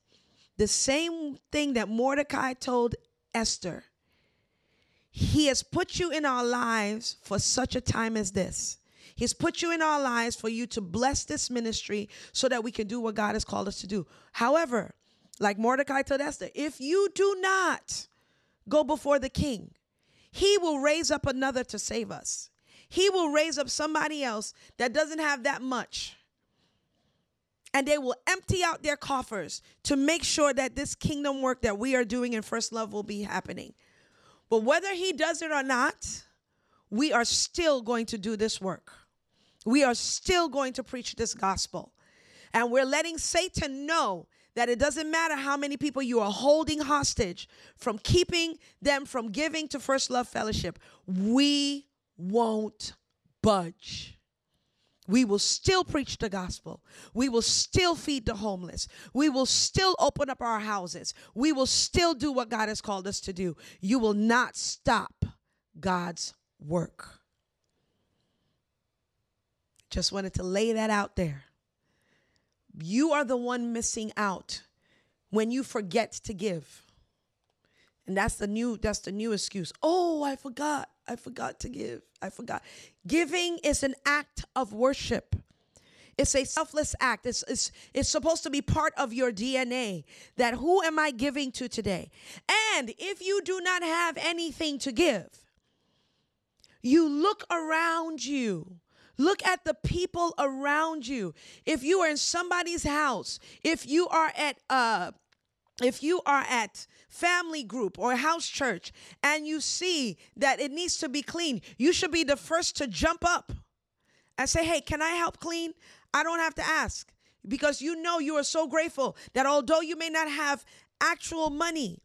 the same thing that Mordecai told Esther. He has put you in our lives for such a time as this. He's put you in our lives for you to bless this ministry so that we can do what God has called us to do. However, like Mordecai told Esther, if you do not go before the king, he will raise up another to save us. He will raise up somebody else that doesn't have that much and they will empty out their coffers to make sure that this kingdom work that we are doing in First Love will be happening. But whether he does it or not, we are still going to do this work. We are still going to preach this gospel. And we're letting Satan know that it doesn't matter how many people you are holding hostage from keeping them from giving to First Love Fellowship. We won't budge. We will still preach the gospel. We will still feed the homeless. We will still open up our houses. We will still do what God has called us to do. You will not stop God's work. Just wanted to lay that out there. You are the one missing out when you forget to give. And that's the new that's the new excuse. Oh, I forgot. I forgot to give. I forgot. Giving is an act of worship. It's a selfless act. It's, it's, it's supposed to be part of your DNA that who am I giving to today? And if you do not have anything to give, you look around you. Look at the people around you. If you are in somebody's house, if you are at uh if you are at family group or house church and you see that it needs to be clean, you should be the first to jump up and say, Hey, can I help clean? I don't have to ask because you know you are so grateful that although you may not have actual money,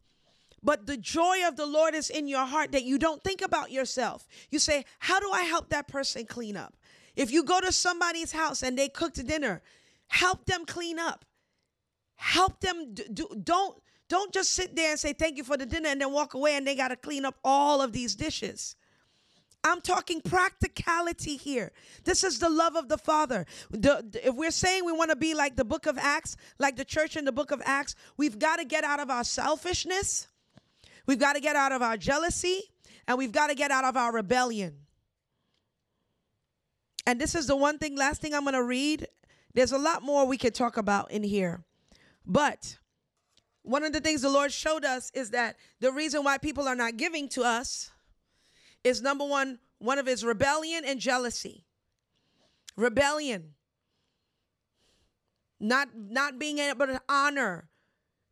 but the joy of the Lord is in your heart that you don't think about yourself. You say, How do I help that person clean up? If you go to somebody's house and they cooked dinner, help them clean up. Help them do, don't don't just sit there and say thank you for the dinner and then walk away and they got to clean up all of these dishes. I'm talking practicality here. This is the love of the Father. The, the, if we're saying we want to be like the book of Acts, like the church in the book of Acts, we've got to get out of our selfishness. We've got to get out of our jealousy and we've got to get out of our rebellion. And this is the one thing, last thing I'm going to read. There's a lot more we could talk about in here. But one of the things the Lord showed us is that the reason why people are not giving to us is number one, one of his rebellion and jealousy. Rebellion. Not not being able to honor.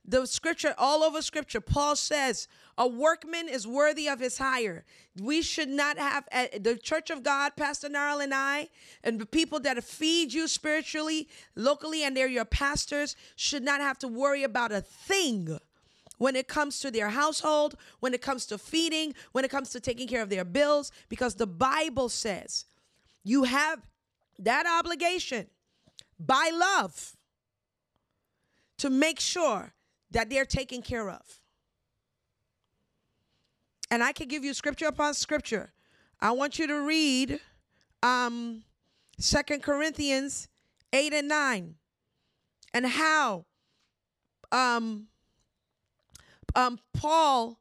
The scripture, all over scripture, Paul says, a workman is worthy of his hire. We should not have uh, the church of God, Pastor Narl and I, and the people that feed you spiritually, locally, and they're your pastors, should not have to worry about a thing when it comes to their household, when it comes to feeding, when it comes to taking care of their bills, because the Bible says you have that obligation by love to make sure that they're taken care of. And I can give you scripture upon scripture. I want you to read um Second Corinthians 8 and 9 and how um um, Paul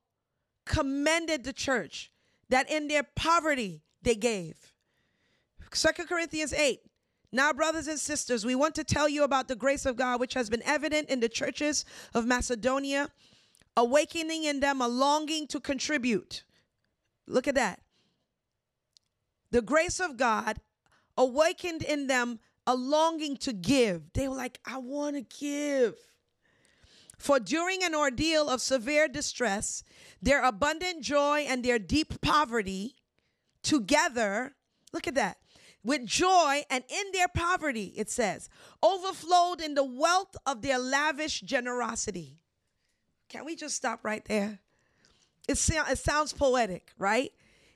commended the church that in their poverty they gave. Second Corinthians 8. Now, brothers and sisters, we want to tell you about the grace of God which has been evident in the churches of Macedonia, awakening in them a longing to contribute. Look at that. The grace of God awakened in them a longing to give. They were like, I want to give. For during an ordeal of severe distress, their abundant joy and their deep poverty together, look at that, with joy and in their poverty, it says, overflowed in the wealth of their lavish generosity. Can we just stop right there? It, it sounds poetic, right?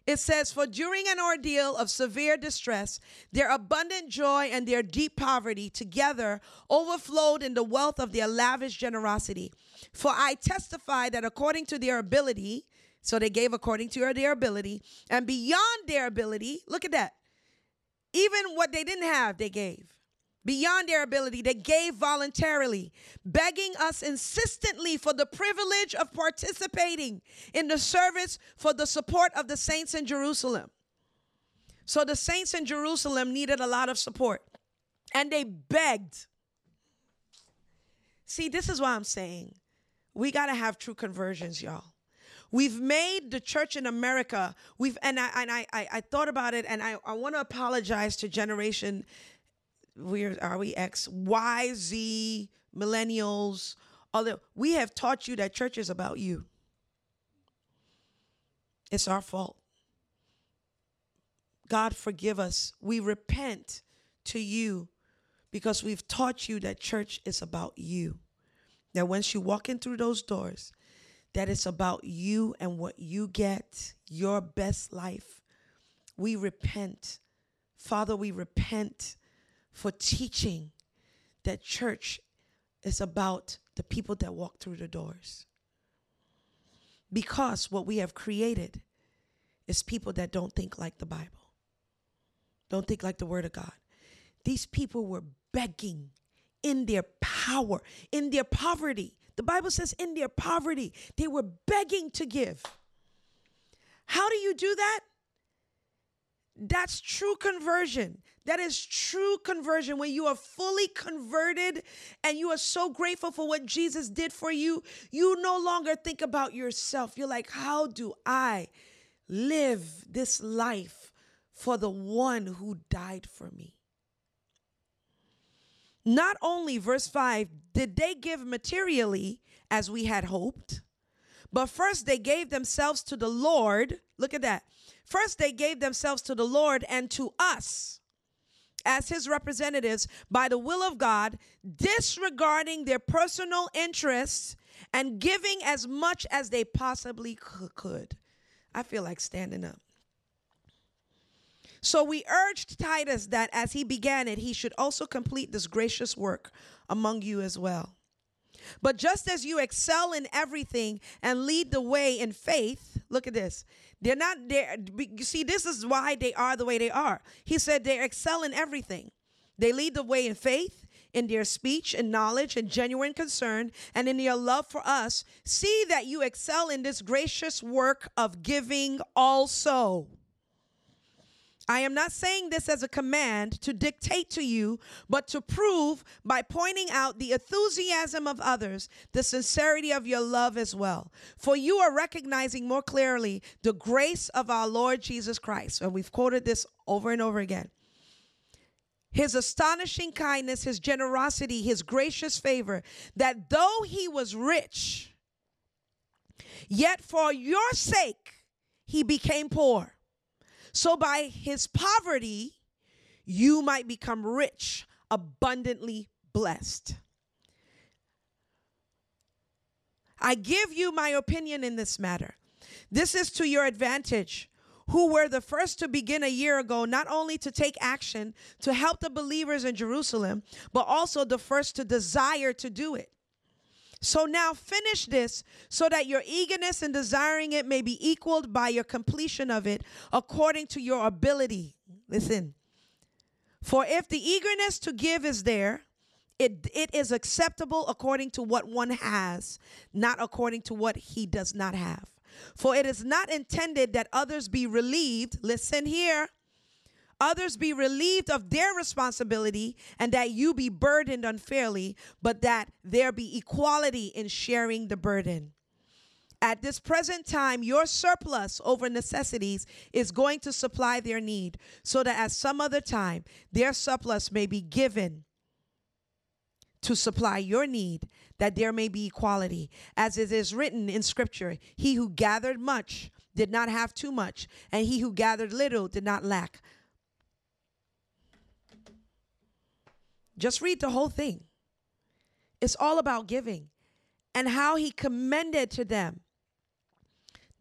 It says, For during an ordeal of severe distress, their abundant joy and their deep poverty together overflowed in the wealth of their lavish generosity. For I testify that according to their ability, so they gave according to their ability, and beyond their ability, look at that. Even what they didn't have, they gave beyond their ability. They gave voluntarily, begging us insistently for the privilege of participating in the service for the support of the saints in Jerusalem. So the saints in Jerusalem needed a lot of support, and they begged. See, this is why I'm saying we got to have true conversions, y'all. We've made the church in America. We've and I and I I, I thought about it, and I, I want to apologize to generation we're are we X, Y, Z, millennials, all that. We have taught you that church is about you. It's our fault. God forgive us. We repent to you because we've taught you that church is about you. That once you walk in through those doors, that it's about you and what you get, your best life. We repent. Father, we repent for teaching that church is about the people that walk through the doors. Because what we have created is people that don't think like the Bible, don't think like the Word of God. These people were begging in their power, in their poverty. The Bible says, in their poverty, they were begging to give. How do you do that? That's true conversion. That is true conversion when you are fully converted and you are so grateful for what Jesus did for you. You no longer think about yourself. You're like, how do I live this life for the one who died for me. Not only, verse 5, did they give materially as we had hoped, but first they gave themselves to the Lord. Look at that. First they gave themselves to the Lord and to us as his representatives by the will of God, disregarding their personal interests and giving as much as they possibly could. I feel like standing up. So we urged Titus that as he began it, he should also complete this gracious work among you as well. But just as you excel in everything and lead the way in faith, look at this. They're not there. You see, this is why they are the way they are. He said they excel in everything. They lead the way in faith, in their speech and knowledge and genuine concern, and in their love for us. See that you excel in this gracious work of giving also. I am not saying this as a command to dictate to you, but to prove by pointing out the enthusiasm of others, the sincerity of your love as well. For you are recognizing more clearly the grace of our Lord Jesus Christ. And we've quoted this over and over again. His astonishing kindness, his generosity, his gracious favor, that though he was rich, yet for your sake he became poor so by his poverty, you might become rich, abundantly blessed. I give you my opinion in this matter. This is to your advantage, who were the first to begin a year ago, not only to take action to help the believers in Jerusalem, but also the first to desire to do it. So now finish this so that your eagerness in desiring it may be equaled by your completion of it according to your ability. Listen. For if the eagerness to give is there, it, it is acceptable according to what one has, not according to what he does not have. For it is not intended that others be relieved. Listen here others be relieved of their responsibility and that you be burdened unfairly, but that there be equality in sharing the burden. At this present time, your surplus over necessities is going to supply their need, so that at some other time, their surplus may be given to supply your need, that there may be equality. As it is written in Scripture, he who gathered much did not have too much, and he who gathered little did not lack. Just read the whole thing. It's all about giving and how he commended to them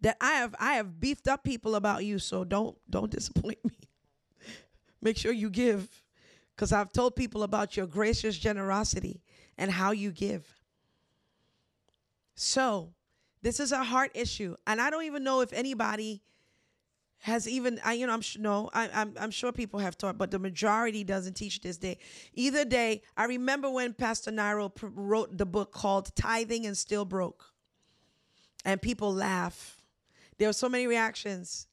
that I have I have beefed up people about you, so don't don't disappoint me. Make sure you give cuz I've told people about your gracious generosity and how you give. So, this is a heart issue, and I don't even know if anybody has even I you know I'm no I, I'm I'm sure people have taught, but the majority doesn't teach this day. Either day, I remember when Pastor Nairo wrote the book called "Tithing and Still Broke," and people laugh. There were so many reactions.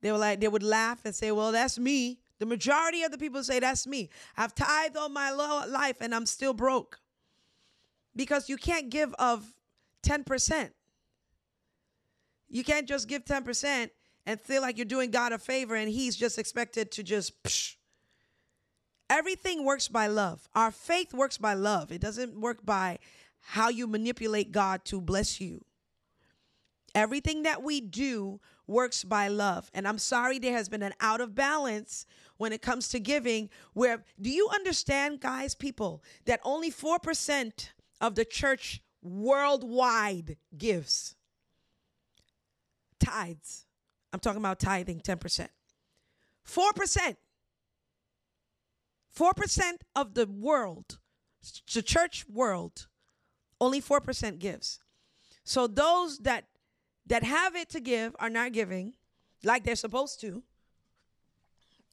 They were like they would laugh and say, "Well, that's me." The majority of the people say, "That's me. I've tithed all my life and I'm still broke," because you can't give of ten percent. You can't just give ten percent and feel like you're doing God a favor and he's just expected to just psh. Everything works by love. Our faith works by love. It doesn't work by how you manipulate God to bless you. Everything that we do works by love. And I'm sorry there has been an out of balance when it comes to giving. Where do you understand, guys, people, that only 4% of the church worldwide gives? Tithes. I'm talking about tithing 10%. 4%. 4% of the world, the church world, only 4% gives. So those that that have it to give are not giving like they're supposed to.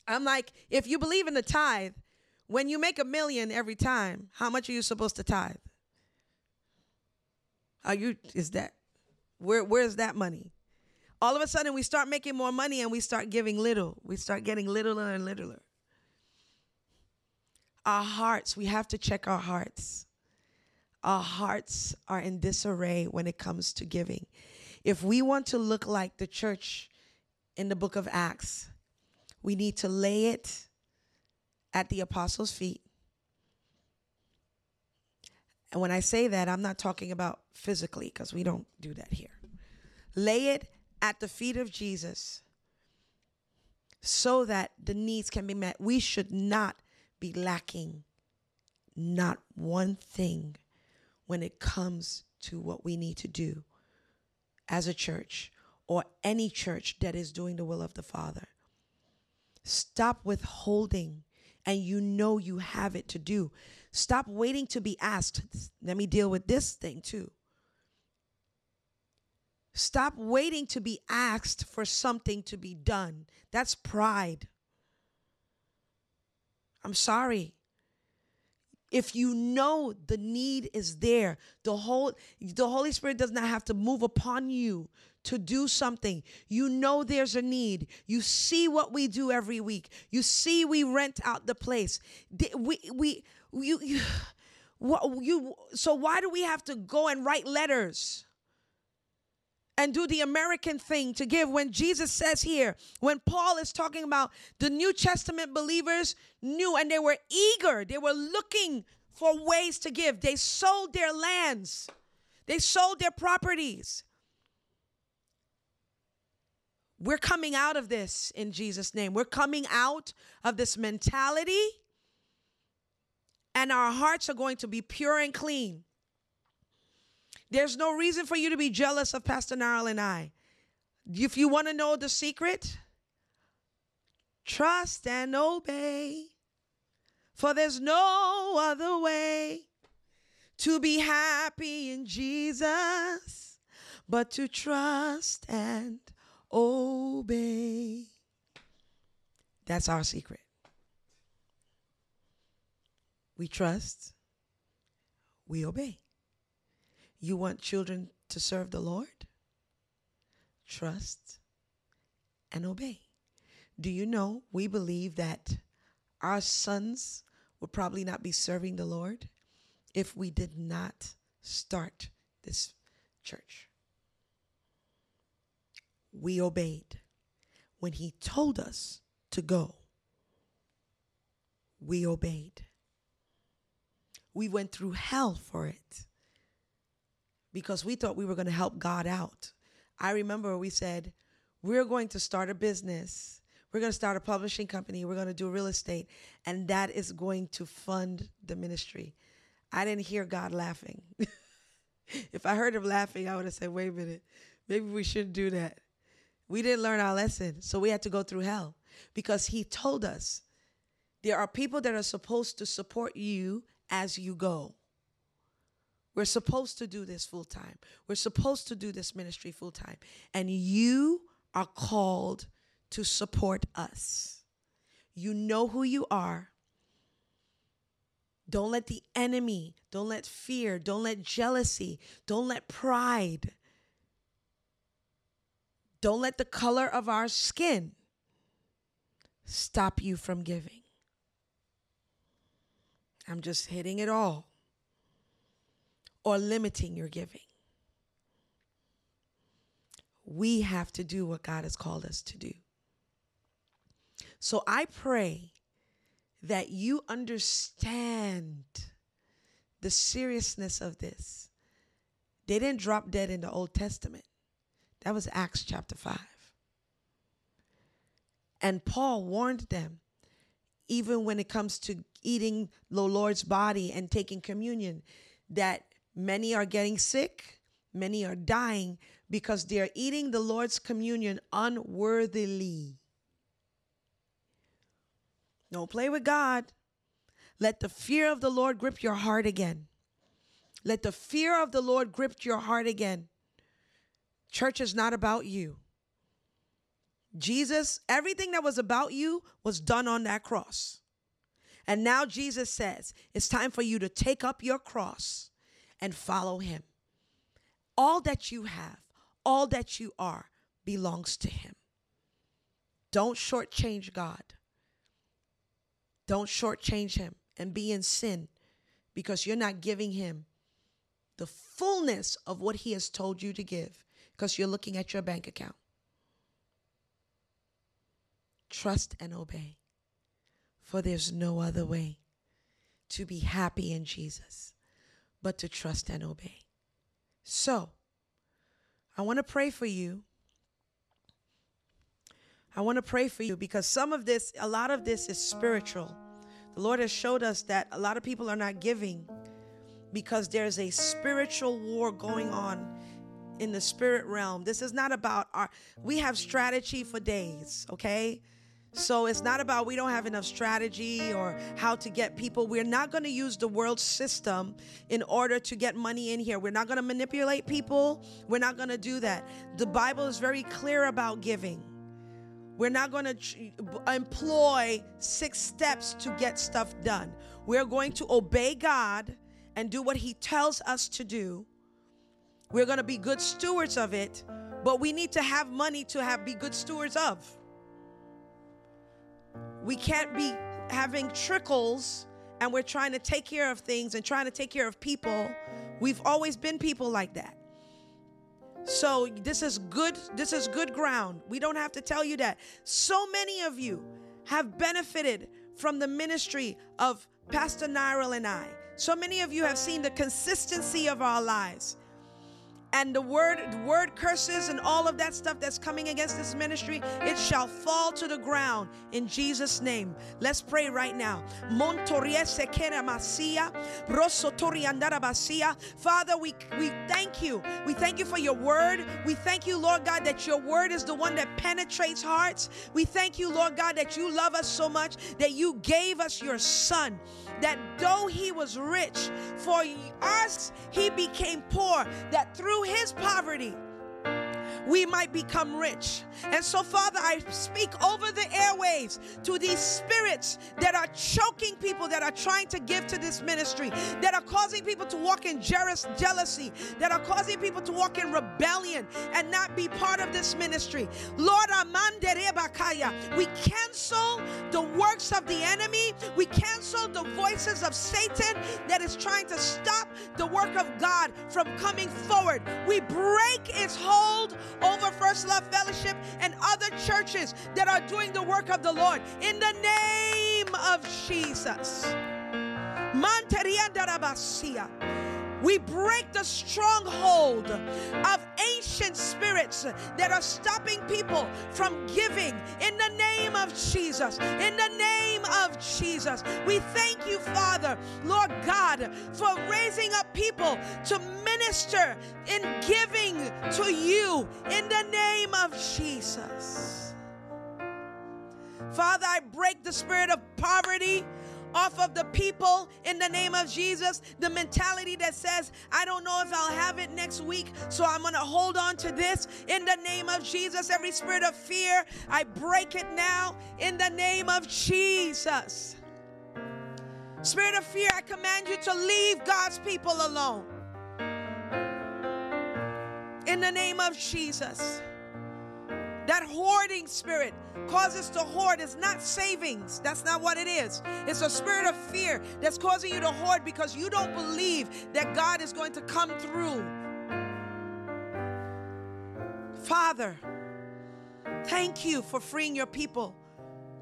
I'm like, if you believe in the tithe, when you make a million every time, how much are you supposed to tithe? Are you is that where where's that money? All of a sudden we start making more money and we start giving little. We start getting littler and littler. Our hearts, we have to check our hearts. Our hearts are in disarray when it comes to giving. If we want to look like the church in the book of Acts. We need to lay it at the apostles' feet. And when I say that, I'm not talking about physically because we don't do that here. Lay it at the feet of Jesus so that the needs can be met. We should not be lacking not one thing when it comes to what we need to do as a church or any church that is doing the will of the Father. Stop withholding, and you know you have it to do. Stop waiting to be asked. Let me deal with this thing too. Stop waiting to be asked for something to be done. That's pride. I'm sorry. If you know the need is there the whole the holy spirit does not have to move upon you to do something. You know there's a need. You see what we do every week. You see we rent out the place. We we you you, you so why do we have to go and write letters and do the American thing to give when Jesus says here, when Paul is talking about the New Testament believers knew and they were eager, they were looking for ways to give. They sold their lands, they sold their properties. We're coming out of this in Jesus' name. We're coming out of this mentality, and our hearts are going to be pure and clean. There's no reason for you to be jealous of Pastor Narl and I. If you want to know the secret, trust and obey. For there's no other way to be happy in Jesus but to trust and obey. That's our secret. We trust, we obey. You want children to serve the Lord? Trust and obey. Do you know we believe that our sons would probably not be serving the Lord if we did not start this church? We obeyed when He told us to go. We obeyed. We went through hell for it because we thought we were going to help God out. I remember we said, we're going to start a business. We're going to start a publishing company. We're going to do real estate. And that is going to fund the ministry. I didn't hear God laughing. if I heard him laughing, I would have said, wait a minute, maybe we shouldn't do that. We didn't learn our lesson. So we had to go through hell because he told us there are people that are supposed to support you as you go. We're supposed to do this full time. We're supposed to do this ministry full time. And you are called to support us. You know who you are. Don't let the enemy, don't let fear, don't let jealousy, don't let pride, don't let the color of our skin stop you from giving. I'm just hitting it all or limiting your giving. We have to do what God has called us to do. So I pray that you understand the seriousness of this. They didn't drop dead in the Old Testament. That was Acts chapter 5. And Paul warned them, even when it comes to eating the Lord's body and taking communion, that Many are getting sick, many are dying because they are eating the Lord's communion unworthily. Don't play with God. Let the fear of the Lord grip your heart again. Let the fear of the Lord grip your heart again. Church is not about you. Jesus, everything that was about you was done on that cross. And now Jesus says, it's time for you to take up your cross and follow him. All that you have, all that you are, belongs to him. Don't shortchange God. Don't shortchange him and be in sin because you're not giving him the fullness of what he has told you to give because you're looking at your bank account. trust and obey. For there's no other way to be happy in Jesus but to trust and obey. So, I want to pray for you. I want to pray for you because some of this, a lot of this is spiritual. The Lord has showed us that a lot of people are not giving because there's a spiritual war going on in the spirit realm. This is not about our, we have strategy for days, okay? So it's not about we don't have enough strategy or how to get people. We're not going to use the world system in order to get money in here. We're not going to manipulate people. We're not going to do that. The Bible is very clear about giving. We're not going to employ six steps to get stuff done. We're going to obey God and do what He tells us to do. We're going to be good stewards of it, but we need to have money to have be good stewards of. We can't be having trickles and we're trying to take care of things and trying to take care of people. We've always been people like that. So this is good this is good ground. We don't have to tell you that. So many of you have benefited from the ministry of Pastor Nyril and I. So many of you have seen the consistency of our lives and the word word curses and all of that stuff that's coming against this ministry it shall fall to the ground in jesus name. Let's pray right now. Father we we thank you. We thank you for your word. We thank you lord god that your word is the one that penetrates hearts. We thank you lord god that you love us so much that you gave us your son that though he was rich for us he became poor that through his poverty we might become rich. And so, Father, I speak over the airwaves to these spirits that are choking people that are trying to give to this ministry, that are causing people to walk in jealousy, that are causing people to walk in rebellion and not be part of this ministry. Lord, we cancel the works of the enemy, we cancel the voices of Satan that is trying to stop the work of God from coming forward. We break its hold over First Love Fellowship and other churches that are doing the work of the Lord. In the name of Jesus. We break the stronghold of ancient spirits that are stopping people from giving in the name of Jesus. In the name of Jesus. We thank you, Father, Lord God, for raising up people to minister in giving to you in the name of Jesus. Father, I break the spirit of poverty off of the people in the name of Jesus. The mentality that says, I don't know if I'll have it next week, so I'm going to hold on to this in the name of Jesus. Every spirit of fear, I break it now in the name of Jesus. Spirit of fear, I command you to leave God's people alone. In the name of Jesus. That hoarding spirit causes to hoard is not savings. That's not what it is. It's a spirit of fear that's causing you to hoard because you don't believe that God is going to come through. Father, thank you for freeing your people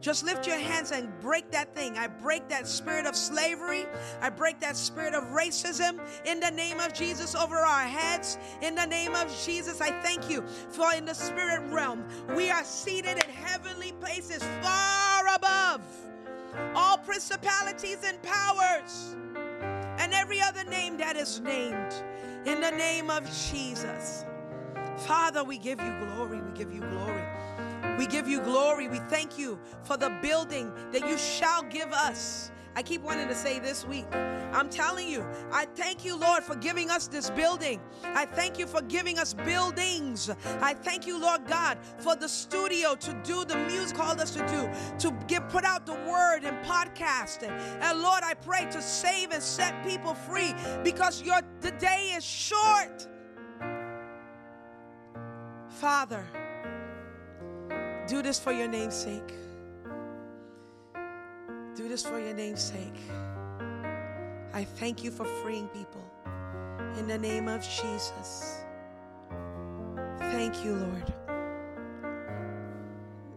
just lift your hands and break that thing. I break that spirit of slavery. I break that spirit of racism in the name of Jesus over our heads. In the name of Jesus, I thank you for in the spirit realm, we are seated in heavenly places far above all principalities and powers and every other name that is named. In the name of Jesus. Father, we give you glory. We give you glory. We give you glory. We thank you for the building that you shall give us. I keep wanting to say this week. I'm telling you, I thank you, Lord, for giving us this building. I thank you for giving us buildings. I thank you, Lord God, for the studio to do the music called us to do, to get put out the word and podcast. And, and Lord, I pray to save and set people free because your the day is short. Father, do this for your name's sake. Do this for your name's sake. I thank you for freeing people in the name of Jesus. Thank you, Lord.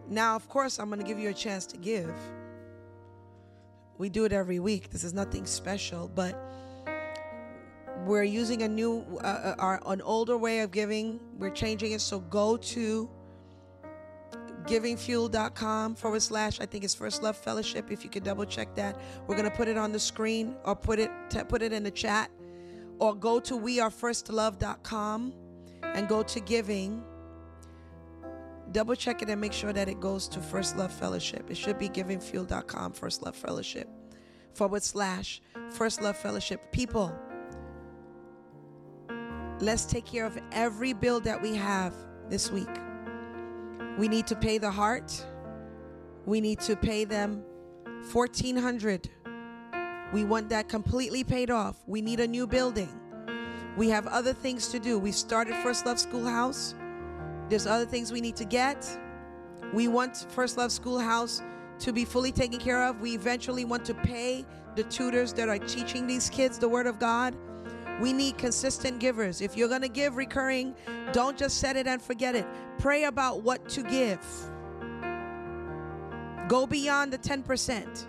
Now, of course, I'm going to give you a chance to give. We do it every week. This is nothing special, but we're using a new, uh, uh our, an older way of giving. We're changing it. So go to givingfuel.com forward slash i think it's first love fellowship if you could double check that. We're going to put it on the screen or put it put it in the chat. Or go to wearefirstlove.com and go to giving. Double check it and make sure that it goes to first love fellowship. It should be givingfuel.com first love fellowship. Forward slash first love fellowship. People let's take care of every bill that we have this week we need to pay the heart. We need to pay them 1400. We want that completely paid off. We need a new building. We have other things to do. We started First Love Schoolhouse. There's other things we need to get. We want First Love Schoolhouse to be fully taken care of. We eventually want to pay the tutors that are teaching these kids the Word of God. We need consistent givers. If you're going to give recurring, don't just set it and forget it. Pray about what to give. Go beyond the 10%.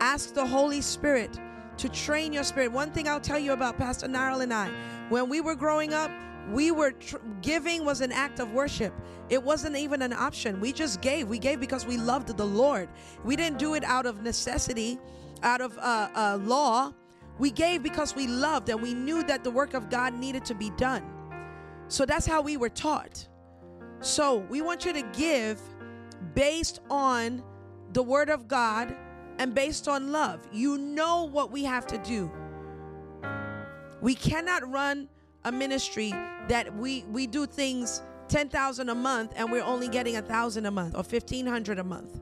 Ask the Holy Spirit to train your spirit. One thing I'll tell you about Pastor Nyril and I, when we were growing up, we were tr- giving was an act of worship. It wasn't even an option. We just gave. We gave because we loved the Lord. We didn't do it out of necessity, out of uh, uh, law. We gave because we loved and we knew that the work of God needed to be done. So that's how we were taught. So we want you to give based on the word of God and based on love. You know what we have to do. We cannot run a ministry that we we do things 10,000 a month and we're only getting a 1,000 a month or 1,500 a month.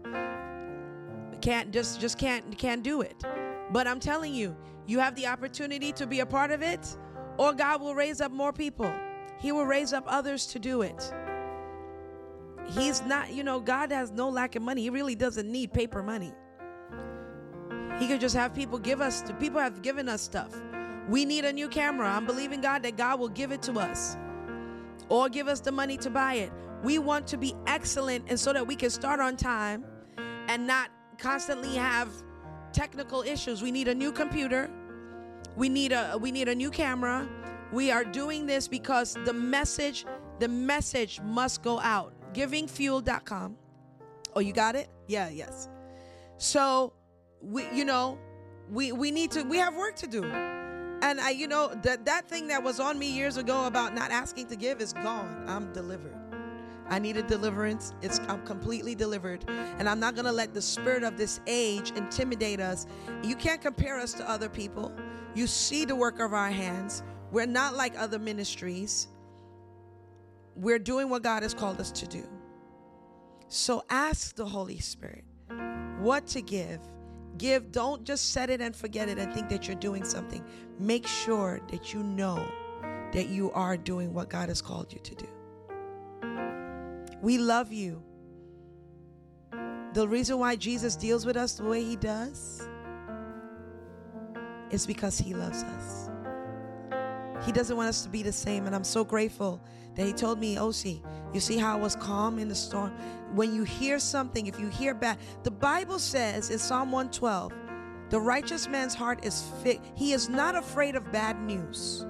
Can't just just can't can't do it. But I'm telling you, you have the opportunity to be a part of it, or God will raise up more people. He will raise up others to do it. He's not, you know, God has no lack of money. He really doesn't need paper money. He could just have people give us, people have given us stuff. We need a new camera. I'm believing God that God will give it to us or give us the money to buy it. We want to be excellent and so that we can start on time and not constantly have technical issues. We need a new computer. We need a we need a new camera. We are doing this because the message the message must go out. Givingfuel.com. Oh, you got it? Yeah, yes. So we you know, we we need to we have work to do. And I you know that that thing that was on me years ago about not asking to give is gone. I'm delivered. I needed deliverance. It's I'm completely delivered. And I'm not gonna let the spirit of this age intimidate us. You can't compare us to other people. You see the work of our hands. We're not like other ministries. We're doing what God has called us to do. So ask the Holy Spirit what to give. Give, don't just set it and forget it and think that you're doing something. Make sure that you know that you are doing what God has called you to do. We love you. The reason why Jesus deals with us the way he does is because he loves us. He doesn't want us to be the same. And I'm so grateful that he told me, Ose, you see how I was calm in the storm? When you hear something, if you hear bad, the Bible says in Psalm 112, the righteous man's heart is fit. He is not afraid of bad news.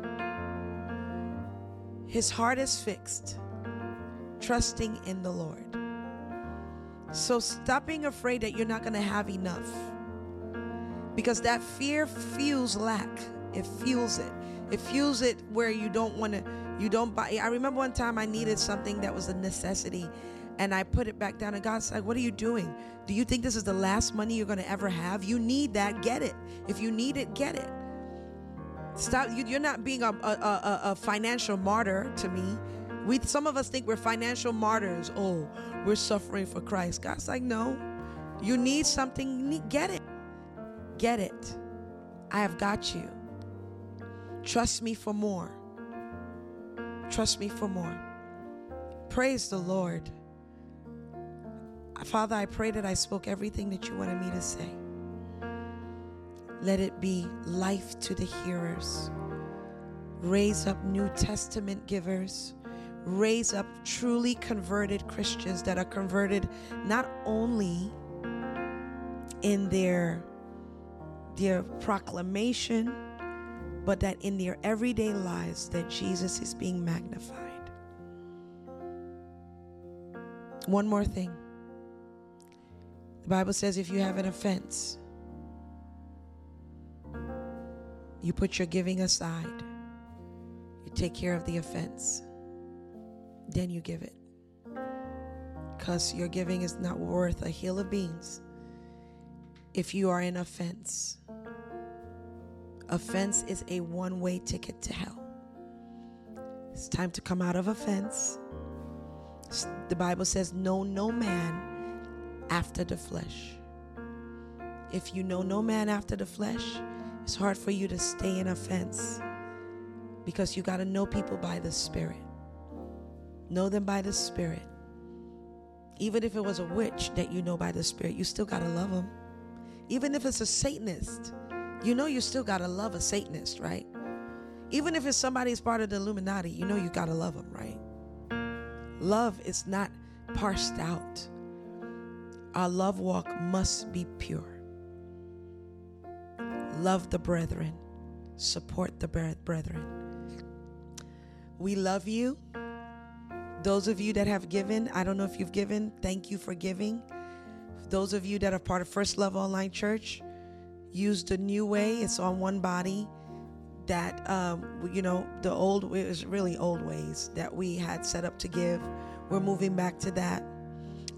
His heart is fixed trusting in the Lord. So stop being afraid that you're not going to have enough. Because that fear fuels lack. It fuels it. It fuels it where you don't want to, you don't buy. I remember one time I needed something that was a necessity and I put it back down and God's like, what are you doing? Do you think this is the last money you're going to ever have? You need that. Get it. If you need it, get it. Stop. You, are not being a, a, a, a financial martyr to me we some of us think we're financial martyrs. Oh, we're suffering for Christ. God's like, no. You need something, get it. Get it. I have got you. Trust me for more. Trust me for more. Praise the Lord. Father, I pray that I spoke everything that you wanted me to say. Let it be life to the hearers. Raise up New Testament givers raise up truly converted Christians that are converted not only in their their proclamation but that in their everyday lives that Jesus is being magnified. One more thing. The Bible says if you have an offense, you put your giving aside. You take care of the offense. Then you give it. Because your giving is not worth a hill of beans if you are in offense. Offense is a one way ticket to hell. It's time to come out of offense. The Bible says, Know no man after the flesh. If you know no man after the flesh, it's hard for you to stay in offense because you got to know people by the Spirit. Know them by the Spirit. Even if it was a witch that you know by the Spirit, you still got to love them. Even if it's a Satanist, you know you still got to love a Satanist, right? Even if it's somebody part of the Illuminati, you know you got to love them, right? Love is not parsed out. Our love walk must be pure. Love the brethren, support the brethren. We love you. Those of you that have given, I don't know if you've given, thank you for giving. Those of you that are part of First Love Online Church, use the new way. It's on one body. That um, you know, the old it was really old ways that we had set up to give. We're moving back to that,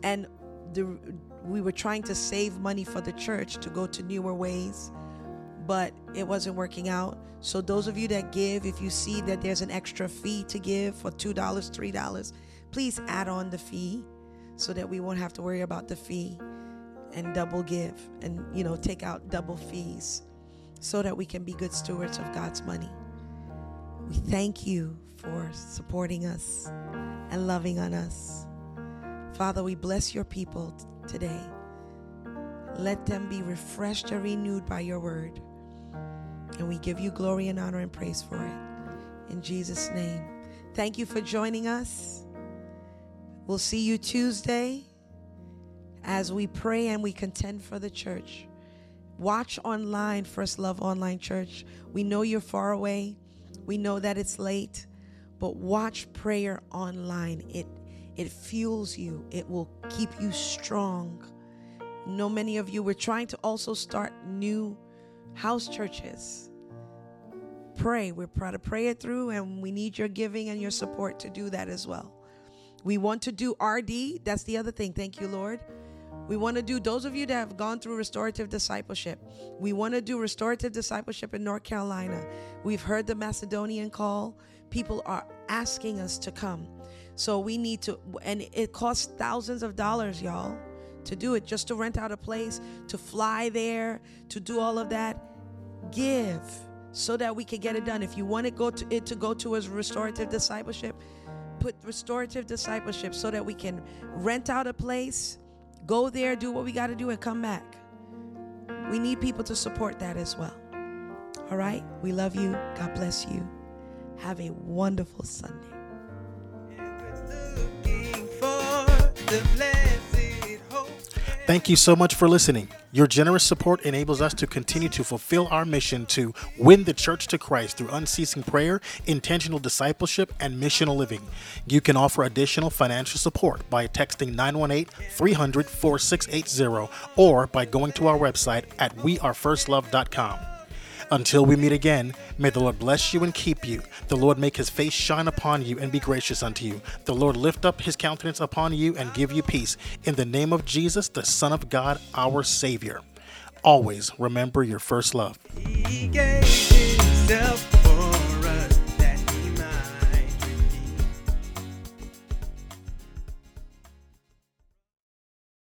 and the we were trying to save money for the church to go to newer ways, but it wasn't working out. So those of you that give, if you see that there's an extra fee to give for two dollars, three dollars, please add on the fee so that we won't have to worry about the fee and double give and you know take out double fees so that we can be good stewards of God's money. We thank you for supporting us and loving on us. Father, we bless your people t- today. Let them be refreshed and renewed by your word. And we give you glory and honor and praise for it. In Jesus' name. Thank you for joining us. We'll see you Tuesday as we pray and we contend for the church. Watch online, First Love Online Church. We know you're far away. We know that it's late, but watch prayer online. It it fuels you. It will keep you strong. know many of you we're trying to also start new house churches. Pray. We're proud to pray it through, and we need your giving and your support to do that as well. We want to do RD. That's the other thing. Thank you, Lord. We want to do, those of you that have gone through restorative discipleship, we want to do restorative discipleship in North Carolina. We've heard the Macedonian call. People are asking us to come. So we need to, and it costs thousands of dollars, y'all, to do it, just to rent out a place, to fly there, to do all of that. Give so that we can get it done. If you want to go to it to go to as restorative discipleship, put restorative discipleship so that we can rent out a place Go there, do what we got to do, and come back. We need people to support that as well. All right? We love you. God bless you. Have a wonderful Sunday. Thank you so much for listening. Your generous support enables us to continue to fulfill our mission to win the church to Christ through unceasing prayer, intentional discipleship, and missional living. You can offer additional financial support by texting 918 300 4680 or by going to our website at wearefirstlove.com. Until we meet again, may the Lord bless you and keep you. The Lord make his face shine upon you and be gracious unto you. The Lord lift up his countenance upon you and give you peace. In the name of Jesus, the Son of God, our Savior. Always remember your first love.